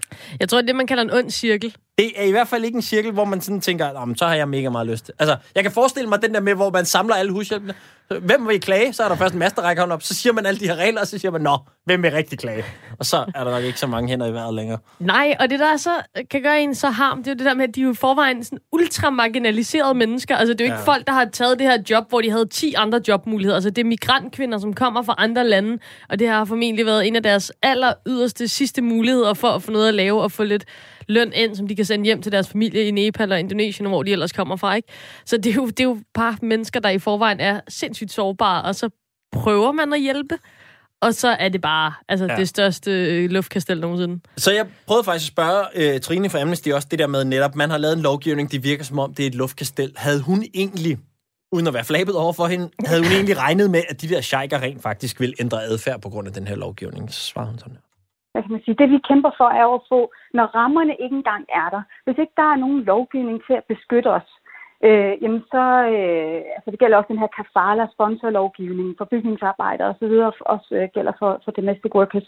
jeg tror, det er det, man kalder en ond cirkel. Det er i hvert fald ikke en cirkel, hvor man sådan tænker, "Nå, men så har jeg mega meget lyst. Altså, jeg kan forestille mig den der med, hvor man samler alle hushjælpene. Hvem vil klage? Så er der først en masse, der rækker hånden op. Så siger man alle de her regler, og så siger man, nå, hvem vil rigtig klage? Og så er der nok ikke så mange hænder i vejret længere. Nej, og det der så kan gøre en så harm, det er jo det der med, at de er jo forvejen sådan ultra marginaliserede mennesker. Altså det er jo ikke ja. folk, der har taget det her job, hvor de havde 10 andre jobmuligheder. Altså det er migrantkvinder, som kommer fra andre lande, og det har formentlig været en af deres aller yderste sidste muligheder for at få noget at lave og få lidt løn ind, som de kan sende hjem til deres familie i Nepal og Indonesien, hvor de ellers kommer fra. Ikke? Så det er, jo, det er jo bare mennesker, der i forvejen er sindssygt sårbare, og så prøver man at hjælpe, og så er det bare altså, Ja. det største øh, luftkastel nogensinde. Så jeg prøvede faktisk at spørge øh, Trine fra Amnesty også det der med netop, man har lavet en lovgivning, det virker som om, det er et luftkastel. Havde hun egentlig, uden at være flabet over for hende, havde hun egentlig regnet med, at de der sheiker rent faktisk vil ændre adfærd på grund af den her lovgivning? Så svarede hun sådan her hvad kan man sige, det vi kæmper for er at få, når rammerne ikke engang er der, hvis ikke der er nogen lovgivning til at beskytte os, øh, jamen så, øh, altså det gælder også den her kafala sponsorlovgivning for bygningsarbejdere osv., også øh, gælder for, for domestic workers,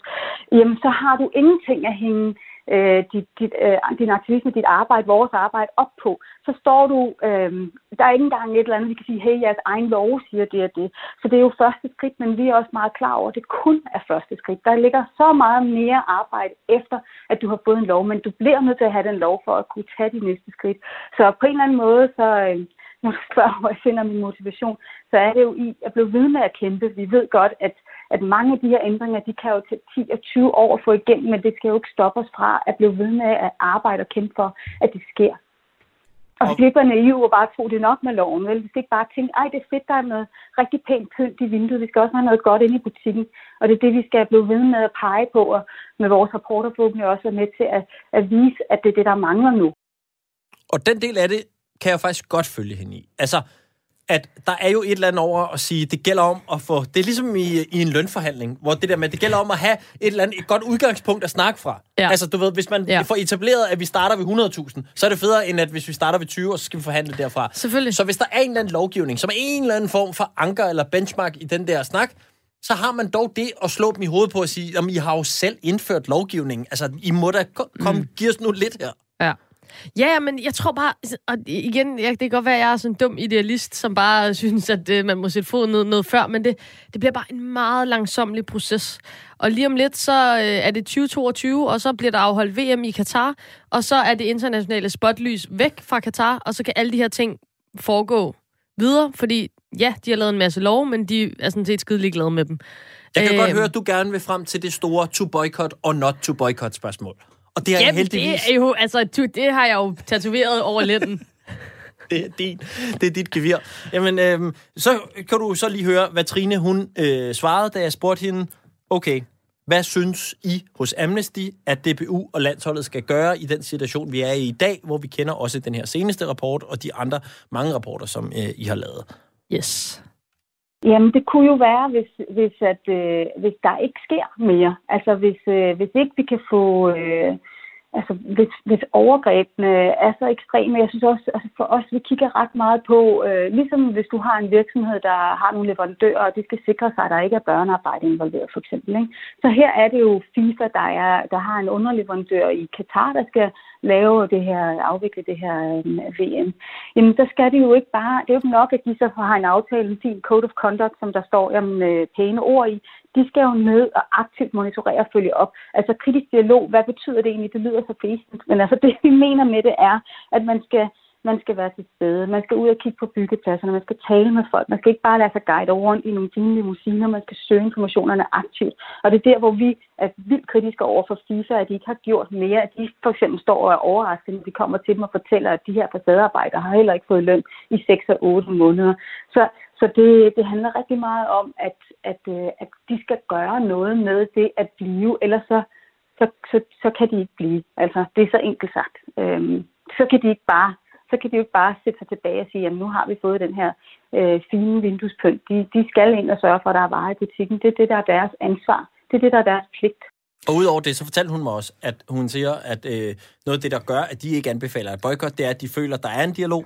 jamen så har du ingenting at hænge øh, dit, dit, øh, din aktivisme, dit arbejde, vores arbejde op på. Så står du, øh, der er ikke engang et eller andet, vi kan sige, hey, jeres egen lov siger det og det. Så det er jo første skridt, men vi er også meget klar over, at det kun er første skridt. Der ligger så meget mere arbejde efter, at du har fået en lov, men du bliver nødt til at have den lov for at kunne tage de næste skridt. Så på en eller anden måde, så øh, når du spørger, hvor jeg finder min motivation, så er det jo i at blive ved med at kæmpe. Vi ved godt, at, at mange af de her ændringer, de kan jo tage 10 og 20 år at få igennem, men det skal jo ikke stoppe os fra at blive ved med at arbejde og kæmpe for, at det sker. Og så ikke være naiv og bare tro, det er nok med loven. Vel? Vi skal ikke bare tænke, ej, det er fedt, der er noget rigtig pænt pynt i vinduet. Vi skal også have noget godt ind i butikken. Og det er det, vi skal blive ved med at pege på, og med vores rapporter forhåbentlig også være med til at, at vise, at det er det, der mangler nu. Og den del af det kan jeg faktisk godt følge hende i. Altså, at der er jo et eller andet over at sige, det gælder om at få... Det er ligesom i, i en lønforhandling, hvor det der med, det gælder om at have et eller andet et godt udgangspunkt at snakke fra. Ja. Altså, du ved, hvis man Ja. får etableret, at vi starter ved 100.000, så er det federe, end at hvis vi starter ved 20, og så skal vi forhandle derfra. Selvfølgelig. Så hvis der er en eller anden lovgivning, som er en eller anden form for anker eller benchmark i den der snak, så har man dog det at slå dem i hovedet på at sige, at I har jo selv indført lovgivningen. Altså, I må da ko- komme, mm. give os nu lidt her. Ja. Ja, men jeg tror bare, og igen, jeg, det kan godt være, at jeg er sådan en dum idealist, som bare synes, at øh, man må sætte foden ned noget før, men det, det bliver bare en meget langsomlig proces. Og lige om lidt, så øh, er det 2022, og så bliver der afholdt VM i Katar, og så er det internationale spotlys væk fra Katar, og så kan alle de her ting foregå videre, fordi ja, de har lavet en masse lov, men de er sådan set skide ligeglade med dem. Jeg kan Øhm. godt høre, at du gerne vil frem til det store to boycott og not to boycott spørgsmål. Og det er jeg Jamen, heldigvis. det er jo, altså, det har jeg jo tatoveret over lænden. Det er, din, det er dit gevir. Jamen, øhm, så kan du så lige høre, hvad Trine hun øh, svarede, da jeg spurgte hende, okay, hvad synes I hos Amnesty, at DBU og landsholdet skal gøre i den situation, vi er i i dag, hvor vi kender også den her seneste rapport og de andre mange rapporter, som øh, I har lavet? Yes. Jamen, det kunne jo være, hvis, hvis, at, øh, hvis der ikke sker mere. Altså, hvis, øh, hvis ikke vi kan få... Øh, altså, hvis, hvis overgrebene er så ekstreme. Jeg synes også, altså for os, vi kigger ret meget på, øh, ligesom hvis du har en virksomhed, der har nogle leverandører, og de skal sikre sig, at der ikke er børnearbejde involveret, for eksempel. Ikke? Så her er det jo FIFA, der, er, der har en underleverandør i Katar, der skal lave det her, afvikle det her øh, VM. Jamen, der skal det jo ikke bare, det er jo ikke nok, at de så har en aftale, en fin code of conduct, som der står jamen, øh, pæne ord i. De skal jo ned og aktivt monitorere og følge op. Altså kritisk dialog, hvad betyder det egentlig? Det lyder så fæsent. Men altså det, vi mener med det er, at man skal, man skal være til stede. Man skal ud og kigge på byggepladserne. Man skal tale med folk. Man skal ikke bare lade sig guide over i nogle fine limousiner. Man skal søge informationerne aktivt. Og det er der, hvor vi er vildt kritiske over for FIFA, at de ikke har gjort mere. At de for eksempel står og er overrasket, når de kommer til dem og fortæller, at de her facadearbejdere har heller ikke fået løn i 6 og 8 måneder. Så, så det, det handler rigtig meget om, at, at, øh, at de skal gøre noget med det at blive, ellers så, så, så, så kan de ikke blive. Altså, det er så enkelt sagt. Øhm, så kan de ikke bare så kan de jo ikke bare sætte sig tilbage og sige, at nu har vi fået den her øh, fine vinduespynt. De, de skal ind og sørge for, at der er varer i butikken. Det er det, der er deres ansvar. Det er det, der er deres pligt. Og udover det, så fortalte hun mig også, at hun siger, at øh, noget af det, der gør, at de ikke anbefaler et boykot, det er, at de føler, at der er en dialog.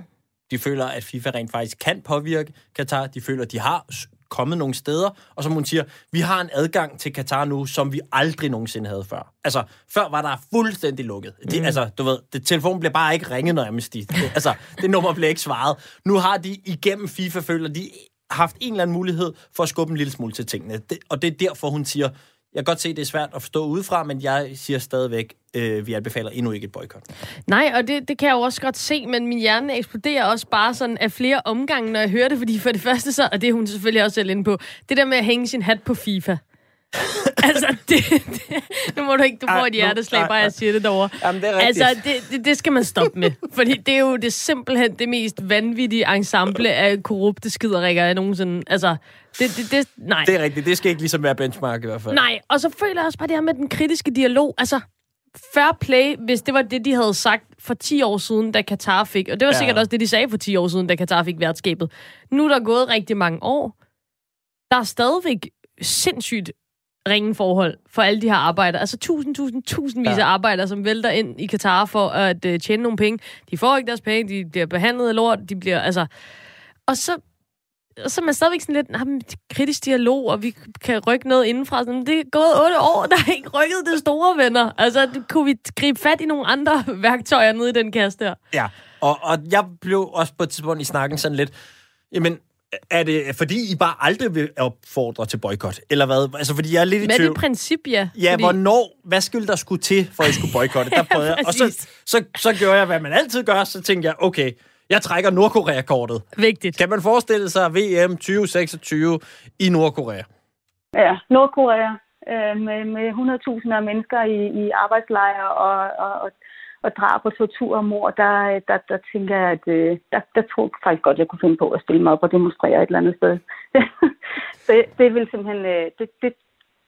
De føler, at FIFA rent faktisk kan påvirke Katar. De føler, at de har kommet nogle steder. Og som hun siger, vi har en adgang til Katar nu, som vi aldrig nogensinde havde før. Altså, før var der fuldstændig lukket. Det, Mm. Altså, du ved, det, telefonen bliver bare ikke ringet, når Amnesty. Det, altså, det nummer bliver ikke svaret. Nu har de igennem FIFA, føler de, haft en eller anden mulighed for at skubbe en lille smule til tingene. Det, og det er derfor, hun siger, jeg kan godt se, det er svært at forstå udefra, men jeg siger stadigvæk, øh, vi anbefaler endnu ikke et boykot. Nej, og det, det kan jeg jo også godt se, men min hjerne eksploderer også bare sådan af flere omgange, når jeg hører det, fordi for det første så, og det er hun selvfølgelig også selv inde på, det der med at hænge sin hat på FIFA. altså, det, det, nu må du ikke, du får Ej, et hjerteslag, ej, bare jeg siger det derovre. Jamen, det er rigtigt. Altså, det, det, det skal man stoppe med. Fordi det er jo det simpelthen det mest vanvittige ensemble af korrupte skiderikker, jeg nogensinde... Altså, det, det, det, nej. Det er rigtigt. Det skal ikke ligesom være benchmark i hvert fald. Nej, og så føler jeg også bare det her med den kritiske dialog. Altså, fair play, hvis det var det, de havde sagt for 10 år siden, da Katar fik. Og det var ja. sikkert også det, de sagde for 10 år siden, da Katar fik værtskabet. Nu er der gået rigtig mange år. Der er stadigvæk sindssygt ringe forhold for alle de her arbejdere. Altså tusind, tusind, tusindvis Ja. af arbejdere, som vælter ind i Katar for at uh, tjene nogle penge. De får ikke deres penge, de bliver behandlet af lort, de bliver, altså... Og så, og så er man stadigvæk sådan lidt, nah, kritisk dialog, og vi kan rykke noget indenfra. Sådan, det er gået otte år, der er ikke rykket det store, venner. Altså, det- kunne vi gribe fat i nogle andre værktøjer nede i den kasse der? Ja, og, og jeg blev også på et tidspunkt i snakken sådan lidt, jamen, er det fordi, I bare aldrig vil opfordre til boykot? Eller hvad? Altså, fordi jeg er lidt i Med tvivl. det princip, ja. Ja, fordi... hvornår, hvad skulle der skulle til, for at I skulle boykotte? Der prøvede jeg. Og så, så, så gjorde jeg, hvad man altid gør. Så tænkte jeg, okay, jeg trækker Nordkorea-kortet. Vigtigt. Kan man forestille sig VM 2026 i Nordkorea? Ja, Nordkorea øh, med, med 100.000 af mennesker i, i arbejdslejre og, og, og, og drab og tortur og mor, der, der, der tænker jeg, at øh, der, der tror jeg faktisk godt, at jeg kunne finde på at stille mig op og demonstrere et eller andet sted. så det vil simpelthen, øh, det, det,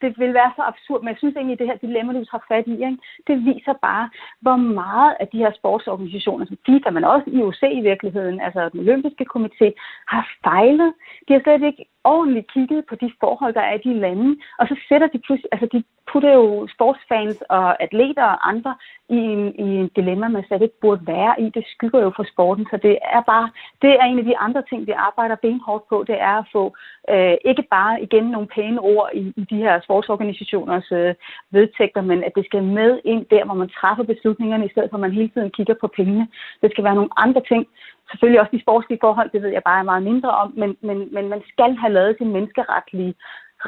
det vil være så absurd, men jeg synes egentlig, at det her dilemma, du tager fat i, ikke, det viser bare, hvor meget af de her sportsorganisationer, som FIFA, men også IOC i virkeligheden, altså den olympiske komité, har fejlet. De har slet ikke ordentligt kigget på de forhold, der er i de lande, og så sætter de pludselig, altså de putter jo sportsfans og atleter og andre i en, i en dilemma, man slet ikke burde være i. Det skygger jo for sporten, så det er bare, det er en af de andre ting, vi arbejder benhårdt på, det er at få øh, ikke bare igen nogle pæne ord i, i de her sportsorganisationers øh, vedtægter, men at det skal med ind der, hvor man træffer beslutningerne, i stedet for at man hele tiden kigger på pengene. Det skal være nogle andre ting, Selvfølgelig også de sportslige forhold, det ved jeg bare meget mindre om, men, men, men man skal have lavet sin menneskeretlige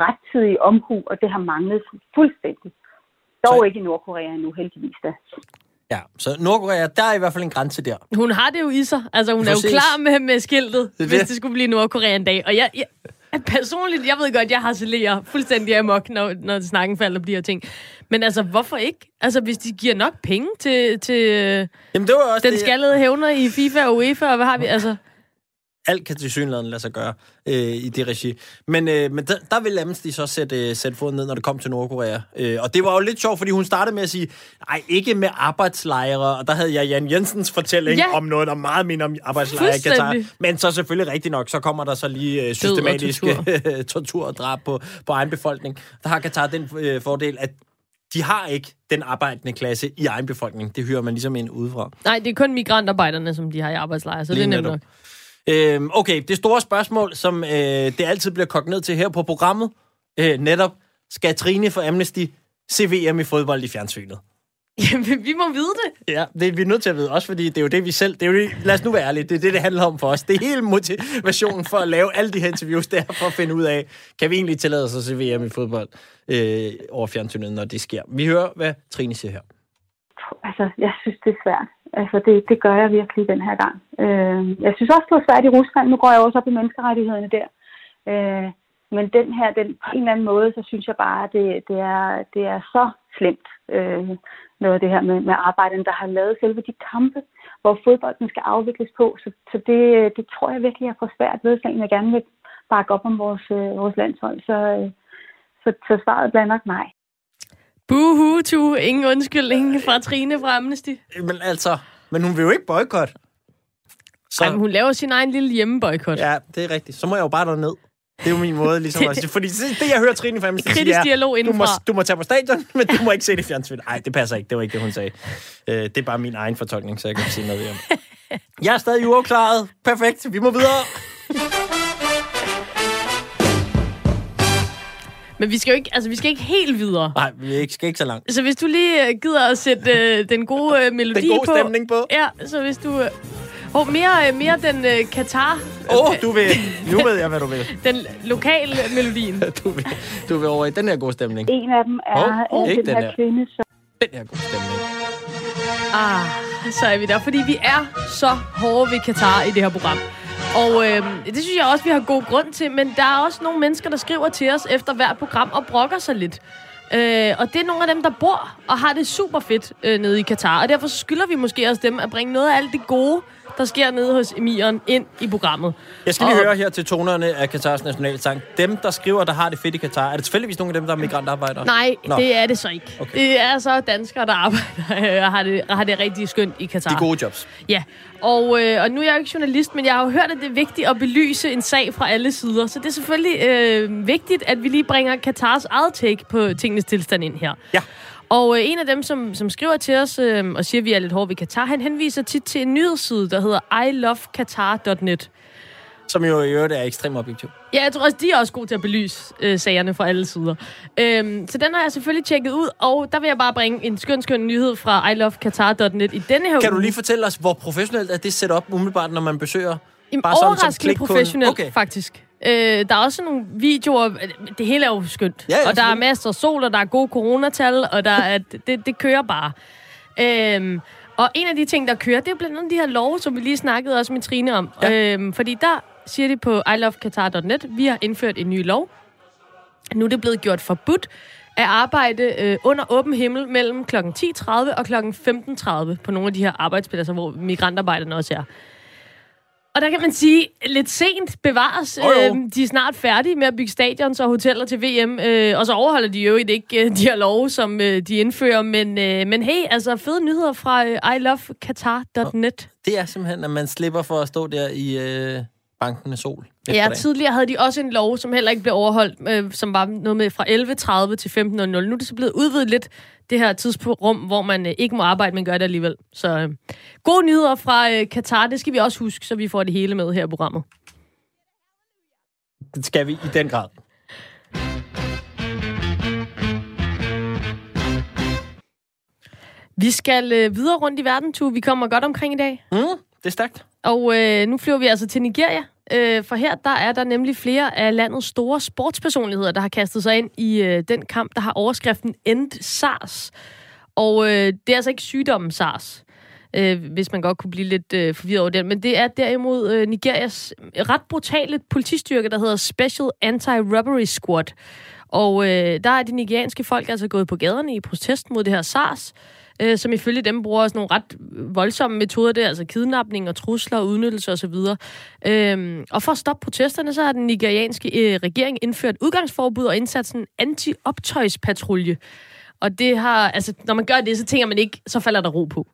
rettidige omhu, og det har manglet fuldstændig. Dog så... ikke i Nordkorea endnu, heldigvis da. Ja, så Nordkorea, der er i hvert fald en grænse der. Hun har det jo i sig. Altså, hun Præcis. er jo klar med, med skiltet, det hvis det skulle blive Nordkorea en dag. Og jeg, jeg, personligt, jeg ved godt, jeg harcelerer fuldstændig amok, når, når snakken falder på de her ting. Men altså, hvorfor ikke? Altså, hvis de giver nok penge til, til Jamen, det var også den det, skaldede hævner i FIFA og UEFA, og hvad har vi? Altså, alt kan til synligheden lade sig gøre øh, i det regi. Men, øh, men der, der vil Amnesty så sætte, øh, sætte foden ned, når det kom til Nordkorea. Øh, og det var jo lidt sjovt, fordi hun startede med at sige, nej, ikke med arbejdslejre. Og der havde jeg Jan Jensens fortælling ja. om noget, der meget minder om arbejdslejre i Katar. Men så selvfølgelig rigtigt nok, så kommer der så lige øh, systematiske tortur. tortur og drab på, på egen befolkning. Der har Katar den øh, fordel, at de har ikke den arbejdende klasse i egen befolkning. Det hører man ligesom ind udefra. Nej, det er kun migrantarbejderne, som de har i arbejdslejre, så Lige det er nemt nok. Øhm, okay, det store spørgsmål, som øh, det altid bliver kogt ned til her på programmet, øh, netop, skal Trine for Amnesty se VM i fodbold i fjernsynet? Jamen, vi må vide det. Ja, det er vi er nødt til at vide, også fordi det er jo det, vi selv... Det er jo det, lad os nu være ærlige, det er det, det handler om for os. Det er hele motivationen for at lave alle de her interviews, der for at finde ud af, kan vi egentlig tillade os at se VM i fodbold øh, over fjernsynet, når det sker. Vi hører, hvad Trine siger her. Altså, jeg synes, det er svært. Altså, det, det gør jeg virkelig den her gang. Øh, jeg synes også, det var svært i Rusland. Nu går jeg også op i menneskerettighederne der. Øh, men den her, den, på en eller anden måde, så synes jeg bare, det, det, er, det er så slemt, øh, noget af det her med, med arbejden, der har lavet selve de kampe, hvor fodbolden skal afvikles på. Så, så det, det tror jeg virkelig, jeg får svært ved, selvom jeg gerne vil bakke op om vores, øh, vores landshold. Så, øh, så, så svaret bliver nok nej. Buhu, tu. Ingen undskyldning fra Trine fra Amnesty. Men altså, men hun vil jo ikke boykotte. Så... Ej, hun laver sin egen lille hjemmeboykot. Ja, det er rigtigt. Så må jeg jo bare ned. Det er jo min måde, ligesom at sige. Fordi det, jeg hører Trine fra Amnesty sige, dialog du må, du må tage på stadion, men du må ikke se det fjernsynet. Nej, det passer ikke. Det var ikke det, hun sagde. Uh, det er bare min egen fortolkning, så jeg kan sige noget om. Jeg er stadig uafklaret. Perfekt. Vi må videre. Men vi skal jo ikke, altså, vi skal ikke helt videre. Nej, vi skal ikke så langt. Så hvis du lige uh, gider at sætte uh, den gode uh, melodi på... Den gode på, stemning på. Ja, så hvis du... Uh, oh, mere, uh, mere den uh, Katar... Åh, oh, du vil... Nu ved jeg, hvad du vil. den lokale melodien. du, vil, du vil over i den her gode stemning. En af dem er oh, oh, den, den her, her kvinde, som... Den her gode stemning. Ah, så er vi der, fordi vi er så hårde ved Katar i det her program. Og øh, det synes jeg også, vi har god grund til. Men der er også nogle mennesker, der skriver til os efter hvert program og brokker sig lidt. Øh, og det er nogle af dem, der bor og har det super fedt øh, nede i Katar. Og derfor skylder vi måske også dem at bringe noget af alt det gode, der sker nede hos Emiren, ind i programmet. Jeg skal lige og, høre her til tonerne af Katars nationalsang. Dem, der skriver, der har det fedt i Katar, er det tilfældigvis nogle af dem, der er migrantarbejdere? Nej, Nå. det er det så ikke. Okay. Det er så danskere, der arbejder og har det, har det rigtig skønt i Katar. De gode jobs. Ja, og, øh, og nu er jeg jo ikke journalist, men jeg har jo hørt, at det er vigtigt at belyse en sag fra alle sider. Så det er selvfølgelig øh, vigtigt, at vi lige bringer Katars eget take på tingenes tilstand ind her. Ja. Og øh, en af dem, som, som skriver til os øh, og siger, at vi er lidt hårde ved Katar, han henviser tit til en nyhedsside, der hedder ilovekatar.net. Som jo i øvrigt er ekstremt objektiv. Ja, jeg tror også, de er også gode til at belyse øh, sagerne fra alle sider. Øhm, så den har jeg selvfølgelig tjekket ud, og der vil jeg bare bringe en skøn, skøn nyhed fra ilovekatar.net i denne her Kan uge. du lige fortælle os, hvor professionelt er det set op umiddelbart, når man besøger? Jamen, bare overraskende professionelt, okay. faktisk. Øh, der er også nogle videoer, det hele er jo skønt. Ja, ja, og der er masser af sol, og der er gode coronatal, og der er, det, det kører bare. Øhm, og en af de ting, der kører, det er blandt andet de her love, som vi lige snakkede også med Trine om. Ja. Øhm, fordi der siger de på ilovekatar.net, vi har indført en ny lov. Nu er det blevet gjort forbudt at arbejde øh, under åben himmel mellem kl. 10.30 og kl. 15.30 på nogle af de her arbejdspladser, hvor migrantarbejderne også er. Og der kan man sige, lidt sent bevares. Jo, jo. Øh, de er snart færdige med at bygge stadions og hoteller til VM, øh, og så overholder de jo ikke øh, de her love, som øh, de indfører. Men, øh, men hey, altså fede nyheder fra øh, iloveqatar.net. Det er simpelthen, at man slipper for at stå der i øh, bankende sol. Ja, dagen. tidligere havde de også en lov, som heller ikke blev overholdt, øh, som var noget med fra 11.30 til 15.00. Nu er det så blevet udvidet lidt, det her tidsrum, hvor man øh, ikke må arbejde, men gør det alligevel. Så øh, gode nyheder fra øh, Katar, det skal vi også huske, så vi får det hele med her i programmet. Det skal vi i den grad. Vi skal øh, videre rundt i verden, Tue. Vi kommer godt omkring i dag. Mm, det er stærkt. Og øh, nu flyver vi altså til Nigeria, øh, for her der er der nemlig flere af landets store sportspersonligheder, der har kastet sig ind i øh, den kamp, der har overskriften End SARS. Og øh, det er altså ikke sygdommen SARS, øh, hvis man godt kunne blive lidt øh, forvirret over den, men det er derimod øh, Nigerias ret brutale politistyrke, der hedder Special Anti-Robbery Squad. Og øh, der er de nigerianske folk altså gået på gaderne i protest mod det her SARS, øh, øh, som ifølge dem bruger sådan nogle ret voldsomme metoder, der, altså kidnapning og trusler og udnyttelse osv. Øh, og for at stoppe protesterne, så har den nigerianske øh, regering indført udgangsforbud og indsat sådan en anti-optøjspatrulje. Og det har, altså, når man gør det, så tænker man ikke, så falder der ro på.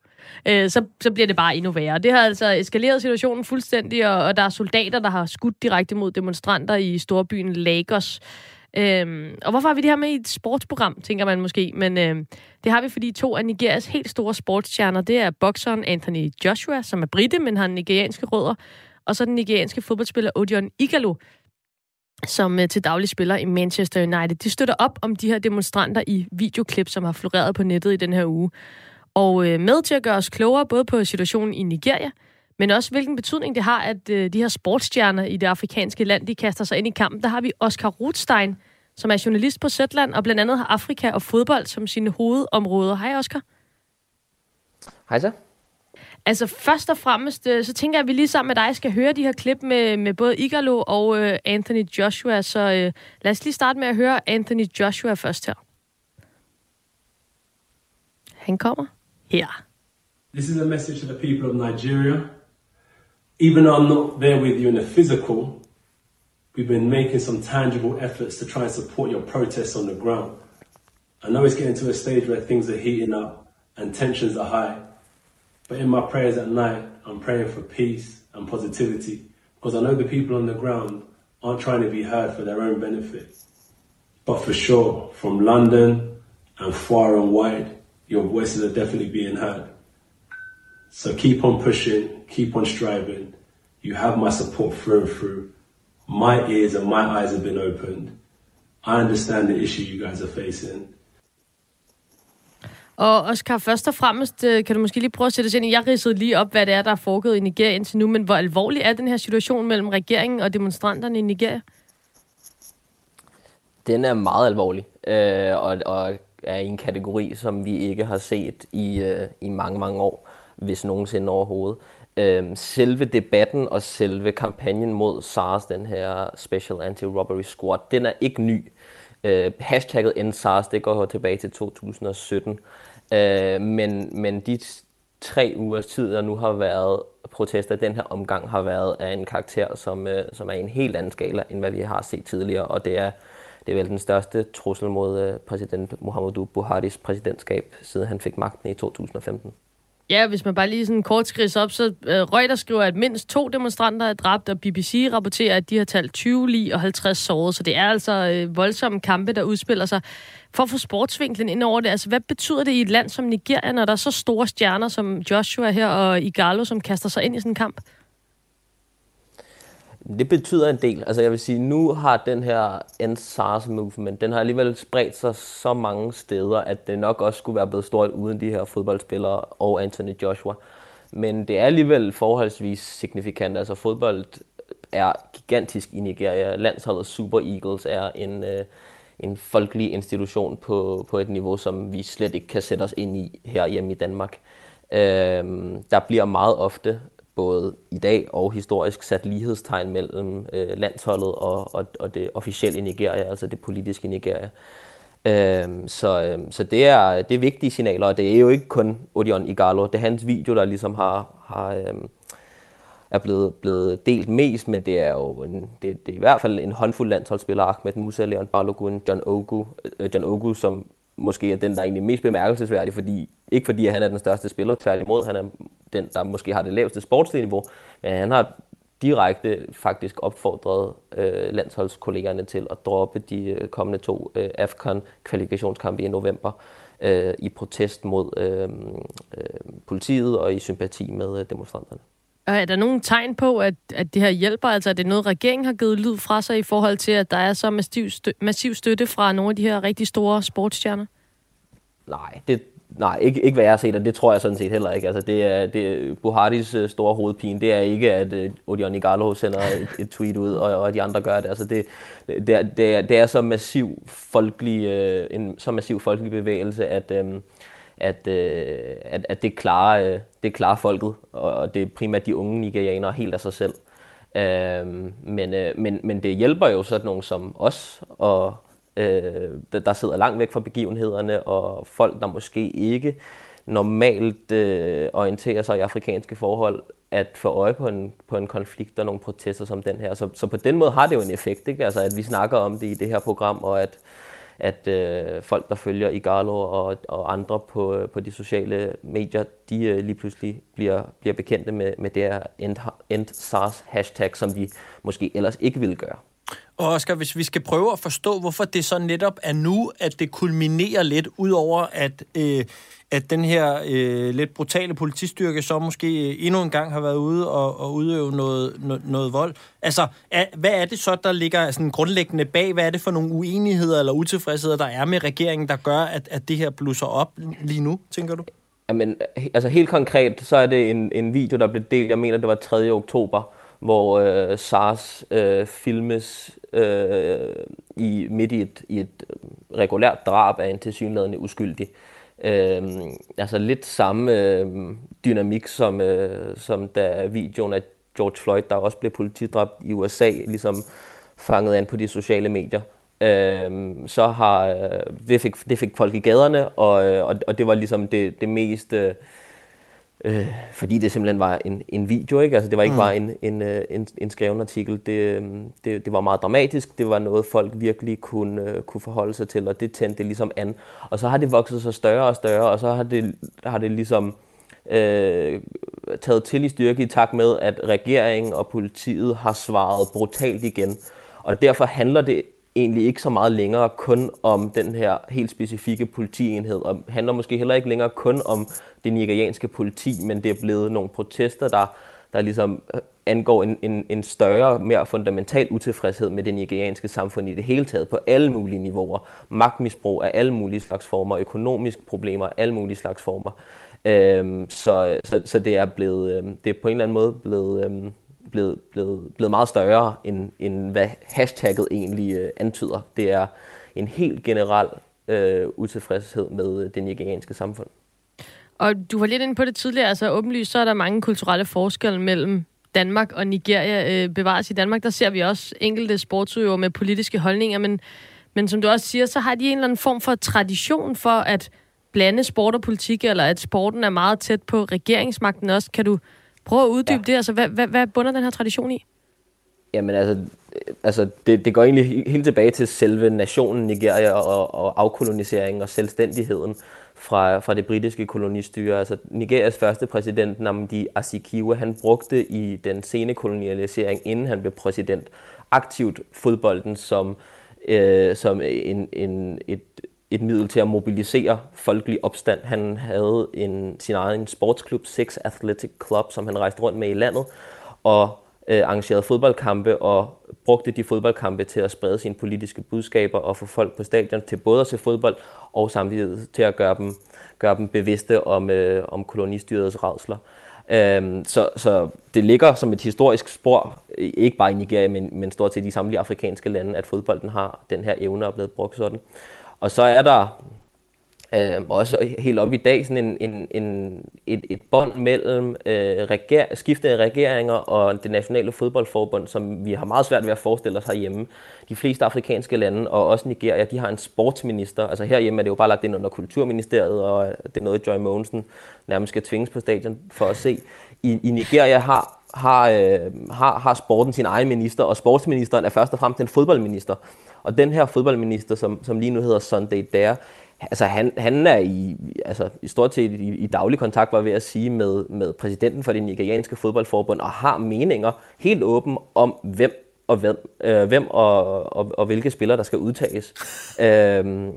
Øh, så, så bliver det bare endnu værre. Det har altså eskaleret situationen fuldstændig, og, og der er soldater, der har skudt direkte mod demonstranter i storbyen Lagos. Øhm, og hvorfor har vi det her med i et sportsprogram, tænker man måske. Men øhm, det har vi, fordi to af Nigerias helt store sportsstjerner, det er bokseren Anthony Joshua, som er brite, men har nigerianske rødder, og så den nigerianske fodboldspiller Odion Igalo, som øh, til daglig spiller i Manchester United. De støtter op om de her demonstranter i videoklip, som har floreret på nettet i den her uge. Og øh, med til at gøre os klogere både på situationen i Nigeria, men også hvilken betydning det har, at øh, de her sportsstjerner i det afrikanske land, de kaster sig ind i kampen. Der har vi Oscar Rothstein, som er journalist på Zetland, og blandt andet har Afrika og fodbold som sine hovedområder. Hej Oscar. Hej så. Altså først og fremmest, øh, så tænker jeg, at vi lige sammen med dig skal høre de her klip med, med både Igalo og øh, Anthony Joshua. Så øh, lad os lige starte med at høre Anthony Joshua først her. Han kommer her. This is a message to the people of Nigeria. Even though I'm not there with you in the physical, we've been making some tangible efforts to try and support your protests on the ground. I know it's getting to a stage where things are heating up and tensions are high, but in my prayers at night, I'm praying for peace and positivity because I know the people on the ground aren't trying to be heard for their own benefit. But for sure, from London and far and wide, your voices are definitely being heard. So keep on pushing, keep on striving. You have my support through and through. My ears and my eyes have been opened. I understand the issue you guys are facing. Og Oscar, først og fremmest øh, kan du måske lige prøve at sætte os ind i, jeg ridsede lige op, hvad det er, der er foregået i Nigeria indtil nu, men hvor alvorlig er den her situation mellem regeringen og demonstranterne i Nigeria? Den er meget alvorlig, øh, og, og er i en kategori, som vi ikke har set i, øh, i mange, mange år, hvis nogensinde overhovedet. Øh, selve debatten og selve kampagnen mod SARS, den her Special Anti-Robbery Squad, den er ikke ny. Øh, hashtagget NSARS, det går tilbage til 2017. Øh, men, men de tre ugers tid, der nu har været protester, den her omgang har været af en karakter, som, øh, som er i en helt anden skala, end hvad vi har set tidligere, og det er, det er vel den største trussel mod øh, præsident Muhammadu Buharis præsidentskab, siden han fik magten i 2015. Ja, hvis man bare lige sådan kort skrids op, så øh, Reuters skriver, at mindst to demonstranter er dræbt, og BBC rapporterer, at de har talt 20 lige og 50 såret, så det er altså øh, voldsomme kampe, der udspiller sig. For at få sportsvinklen ind over det, altså hvad betyder det i et land som Nigeria, når der er så store stjerner som Joshua her og Igalo, som kaster sig ind i sådan en kamp? Det betyder en del. Altså jeg vil sige, nu har den her End SARS movement, den har alligevel spredt sig så mange steder, at det nok også skulle være blevet stort uden de her fodboldspillere og Anthony Joshua. Men det er alligevel forholdsvis signifikant. Altså fodbold er gigantisk i Nigeria. Landsholdet Super Eagles er en, øh, en folkelig institution på, på et niveau, som vi slet ikke kan sætte os ind i her hjemme i Danmark. Øh, der bliver meget ofte både i dag og historisk sat lighedstegn mellem øh, landsholdet og, og, og det officielle Nigeria, altså det politiske Nigeria. Øhm, så, øhm, så det er, det er vigtige signaler, og det er jo ikke kun Odion Igalo. Det er hans video, der ligesom har, har øhm, er blevet, blevet delt mest, men det er jo en, det, det er i hvert fald en håndfuld landsholdsspillere, Ahmed Musa, Leon Balogun, John Ogu, øh, John Ogu, som måske er den, der er egentlig mest bemærkelsesværdig, fordi, ikke fordi han er den største spiller, tværtimod, han er den, der måske har det laveste sportslige niveau, men han har direkte faktisk opfordret øh, landsholdskollegerne til at droppe de øh, kommende to øh, AFCON-kvalifikationskampe i november øh, i protest mod øh, øh, politiet og i sympati med øh, demonstranterne. Er der nogen tegn på, at, at det her hjælper? Altså er det noget, regeringen har givet lyd fra sig i forhold til, at der er så massiv, stø- massiv støtte fra nogle af de her rigtig store sportsstjerner? Nej, det, nej ikke, ikke hvad jeg har set, og det tror jeg sådan set heller ikke. Altså, det er, det, Buhardis øh, store hovedpine, det er ikke, at øh, uh, Odion Igalo sender et, et tweet ud, og, og de andre gør det. Altså, det, det, er, det, er, det er så massiv folkelig, øh, en så massiv folkelig bevægelse, at, Øh, at, øh, at, at det, klarer, øh, det klarer folket, og det er primært de unge nigerianere helt af sig selv. Øh, men, øh, men, men det hjælper jo sådan nogen som os, og øh, der sidder langt væk fra begivenhederne, og folk, der måske ikke normalt øh, orienterer sig i afrikanske forhold, at få øje på en, på en konflikt og nogle protester som den her. Så, så på den måde har det jo en effekt, ikke? Altså, at vi snakker om det i det her program, og at, at øh, folk, der følger Igalo og, og andre på, øh, på de sociale medier, de øh, lige pludselig bliver, bliver bekendte med, med det her end, end SARS hashtag, som de måske ellers ikke ville gøre. Og Oscar, hvis vi skal prøve at forstå, hvorfor det så netop er nu, at det kulminerer lidt, udover at, øh, at den her øh, lidt brutale politistyrke så måske øh, endnu en gang har været ude og, og udøve noget, no, noget vold. Altså, er, hvad er det så, der ligger sådan grundlæggende bag? Hvad er det for nogle uenigheder eller utilfredsheder, der er med regeringen, der gør, at, at det her blusser op lige nu, tænker du? Jamen, altså helt konkret, så er det en, en video, der blev delt, jeg mener, det var 3. oktober, hvor øh, SARS øh, filmes øh, i, midt i et, i et øh, regulært drab af en tilsyneladende uskyldig. Øh, øh, altså lidt samme øh, dynamik som, øh, som da videoen af George Floyd, der også blev politidræbt i USA, ligesom fanget an på de sociale medier. Øh, så har øh, det, fik, det fik folk i gaderne, og, øh, og, og det var ligesom det, det mest øh, Øh, fordi det simpelthen var en, en video, ikke? Altså det var ikke mm. bare en, en, øh, en, en skreven artikel. Det, øhm, det, det var meget dramatisk. Det var noget, folk virkelig kunne, uh, kunne forholde sig til, og det tændte det ligesom an. Og så har det vokset sig større og større, og så har det, har det ligesom øh, taget til i styrke i takt med, at regeringen og politiet har svaret brutalt igen. Og derfor handler det egentlig ikke så meget længere kun om den her helt specifikke politienhed, og handler måske heller ikke længere kun om det nigerianske politi, men det er blevet nogle protester, der, der ligesom øh, angår en, en, en større, mere fundamental utilfredshed med det nigerianske samfund i det hele taget, på alle mulige niveauer. Magtmisbrug af alle mulige slags former, økonomiske problemer af alle mulige slags former. Øhm, så, så, så det er blevet, øhm, det er på en eller anden måde blevet, øhm, blevet, blevet, blevet meget større, end, end hvad hashtagget egentlig øh, antyder. Det er en helt generel øh, utilfredshed med øh, det nigerianske samfund. Og du var lidt inde på det tidligere, altså åbenlyst, så er der mange kulturelle forskelle mellem Danmark og Nigeria. Øh, bevares i Danmark, der ser vi også enkelte sportsudøvere med politiske holdninger, men, men som du også siger, så har de en eller anden form for tradition for at blande sport og politik, eller at sporten er meget tæt på regeringsmagten også. Kan du prøve at uddybe ja. det? Altså, hvad, hvad, hvad bunder den her tradition i? Jamen altså, altså det, det går egentlig helt tilbage til selve nationen Nigeria og, og afkoloniseringen og selvstændigheden fra, fra det britiske kolonistyre. Altså Nigerias første præsident, Namdi Azikiwe, han brugte i den sene kolonialisering, inden han blev præsident, aktivt fodbolden som, øh, som en, en, et, et middel til at mobilisere folkelig opstand. Han havde en, sin egen sportsklub, Six Athletic Club, som han rejste rundt med i landet, og øh, arrangerede fodboldkampe og brugte de fodboldkampe til at sprede sine politiske budskaber og få folk på stadion til både at se fodbold og samtidig til at gøre dem, gøre dem bevidste om, øh, om kolonistyrets redsler. Øhm, så, så det ligger som et historisk spor, ikke bare i Nigeria, men, men stort set i samtlige afrikanske lande, at fodbolden har den her evne og er blevet brugt sådan. Og så er der Øh, også helt op i dag sådan en, en, en, et, et bånd mellem øh, reger, skiftende regeringer og det nationale fodboldforbund, som vi har meget svært ved at forestille os herhjemme. De fleste afrikanske lande, og også Nigeria, de har en sportsminister. Altså herhjemme er det jo bare lagt ind under kulturministeriet, og det er noget, Joy Mogensen nærmest skal tvinges på stadion for at se. I, i Nigeria har har, øh, har, har sporten sin egen minister, og sportsministeren er først og fremmest en fodboldminister. Og den her fodboldminister, som, som lige nu hedder Sunday Dare, altså han, han er i, altså, i stort set i, i daglig kontakt, var ved at sige, med, med præsidenten for det nigerianske fodboldforbund, og har meninger helt åben om, hvem og hvem, øh, hvem og, og, og hvilke spillere, der skal udtages. øhm,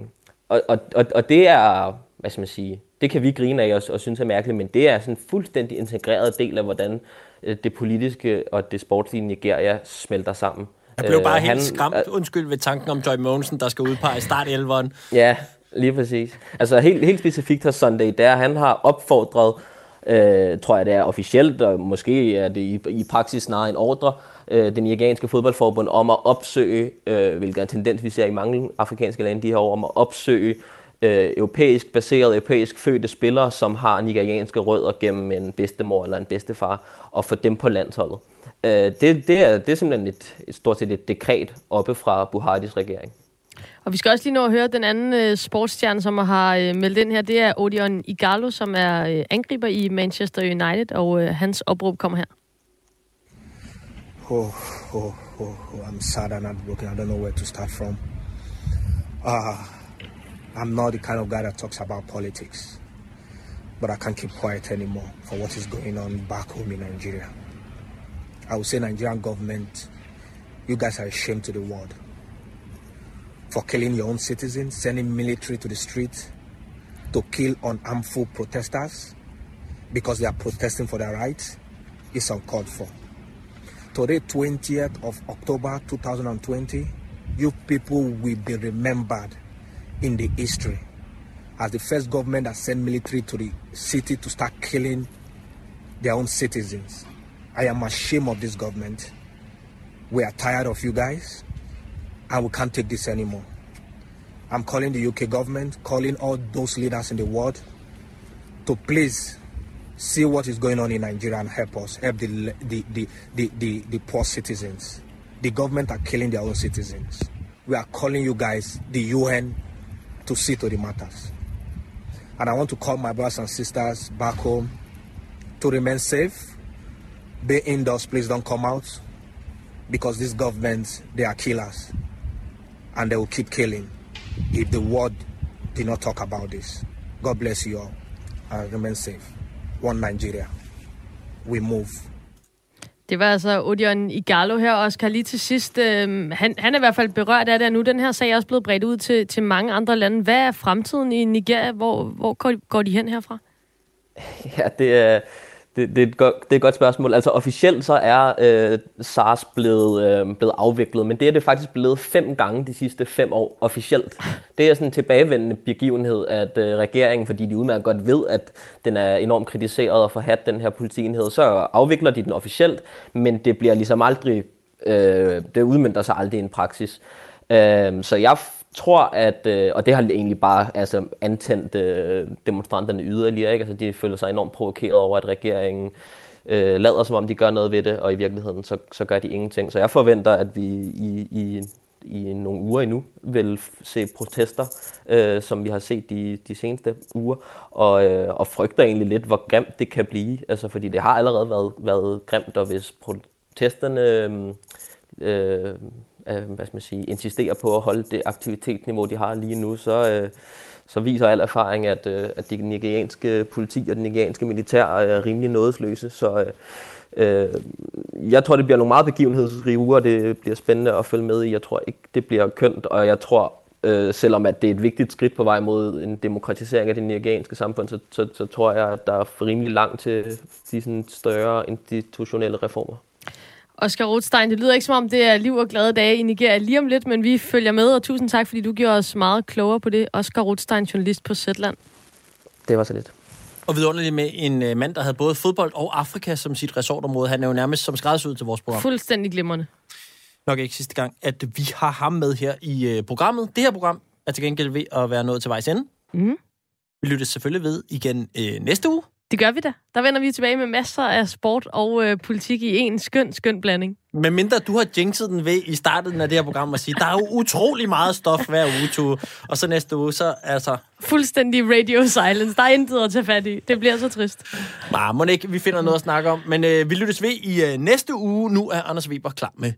og, og, og, og det er, hvad skal man sige, det kan vi grine af og, og synes er mærkeligt, men det er sådan en fuldstændig integreret del af, hvordan øh, det politiske og det sportslige Nigeria smelter sammen. Jeg blev bare øh, helt han, skræmt, undskyld, ved tanken om Joy Mogensen, der skal udpege start 11'eren. Ja, lige præcis. Altså helt, helt specifikt har Sunday der, han har opfordret, øh, tror jeg det er officielt, og måske er det i, i praksis snarere en ordre, øh, den nigerianske fodboldforbund om at opsøge, øh, hvilket er en tendens, vi ser i mange afrikanske lande de her år, om at opsøge øh, europæisk baseret, europæisk fødte spillere, som har nigerianske rødder gennem en bedstemor eller en bedstefar, og få dem på landsholdet. Øh, det, det, er, det er simpelthen et, et stort set et dekret oppe fra Buhardis regering. Og vi skal også lige nå at høre den anden øh, sportsstjerne, som har øh, meldt ind her. Det er Odion Igalo, som er øh, angriber i Manchester United, og øh, hans opråb kommer her. Oh, oh, oh, oh, I'm sad and heartbroken. I don't know where to start from. Uh, I'm not the kind of guy that talks about politics, but I can't keep quiet anymore for what is going on back home in Nigeria. I would say Nigerian government, you guys are ashamed to the world for killing your own citizens, sending military to the street to kill unarmful protesters because they are protesting for their rights is uncalled for. Today, 20th of October 2020, you people will be remembered in the history as the first government that sent military to the city to start killing their own citizens. I am ashamed of this government. We are tired of you guys and we can't take this anymore. I'm calling the UK government, calling all those leaders in the world to please see what is going on in Nigeria and help us, help the, the, the, the, the, the poor citizens. The government are killing their own citizens. We are calling you guys, the UN, to see to the matters. And I want to call my brothers and sisters back home to remain safe. Be indoors, please don't come out. Because these governments, they are killers. And they will keep killing if the world did not talk about this. God bless you all. And remain safe. One Nigeria. We move. Det var altså Odion Igalo her, Oscar. Lige til sidst, øh, han, han er i hvert fald berørt af det, og nu den her sag er også blevet bredt ud til, til mange andre lande. Hvad er fremtiden i Nigeria? Hvor, hvor går, går de hen herfra? Ja, det er det, det, er et godt, det er et godt spørgsmål. Altså officielt så er øh, SARS blevet, øh, blevet afviklet, men det er det faktisk blevet fem gange de sidste fem år officielt. Det er sådan en tilbagevendende begivenhed, at øh, regeringen, fordi de udmærket godt ved, at den er enormt kritiseret og forhat den her politienhed, så afvikler de den officielt, men det bliver ligesom aldrig, øh, det udmyndter sig aldrig i en praksis. Øh, så jeg tror, at, øh, og det har egentlig bare altså, antændt øh, demonstranterne yderligere, ikke? Altså, de føler sig enormt provokeret over, at regeringen øh, lader som om, de gør noget ved det, og i virkeligheden, så, så gør de ingenting. Så jeg forventer, at vi i, i, i nogle uger endnu vil se protester, øh, som vi har set de, de seneste uger, og, øh, og frygter egentlig lidt, hvor grimt det kan blive, altså, fordi det har allerede været, været grimt, og hvis protesterne... Øh, øh, øh, hvad skal man sige, insisterer på at holde det aktivitetsniveau, de har lige nu, så, øh, så viser al erfaring, at, øh, at det nigerianske politi og det nigerianske militær er rimelig nådesløse. Så øh, øh, jeg tror, det bliver nogle meget begivenhedsrige uger, og det bliver spændende at følge med i. Jeg tror ikke, det bliver kønt, og jeg tror, øh, selvom at det er et vigtigt skridt på vej mod en demokratisering af det nigerianske samfund, så, så, så tror jeg, at der er rimelig langt til de sådan større institutionelle reformer. Oscar Rothstein, det lyder ikke som om, det er liv og glade dage i Nigeria lige om lidt, men vi følger med, og tusind tak, fordi du giver os meget klogere på det. Oscar Rothstein, journalist på Zetland. Det var så lidt. Og vidunderligt med en uh, mand, der havde både fodbold og Afrika som sit resortområde. Han er jo nærmest som skræddersyet til vores program. Fuldstændig glimrende. Nok ikke sidste gang, at vi har ham med her i uh, programmet. Det her program er til gengæld ved at være nået til vejs ende. Mm. Vi lytter selvfølgelig ved igen øh, næste uge. Det gør vi da. Der vender vi tilbage med masser af sport og øh, politik i en skøn, skøn blanding. Men mindre du har jinxet den ved i starten af det her program at sige, der er jo utrolig meget stof hver uge, Tue. Og så næste uge, så altså... Fuldstændig radio silence. Der er intet at tage fat i. Det bliver så trist. Nej, må ikke, vi finder noget at snakke om. Men øh, vi lyttes ved i øh, næste uge. Nu er Anders Weber klar med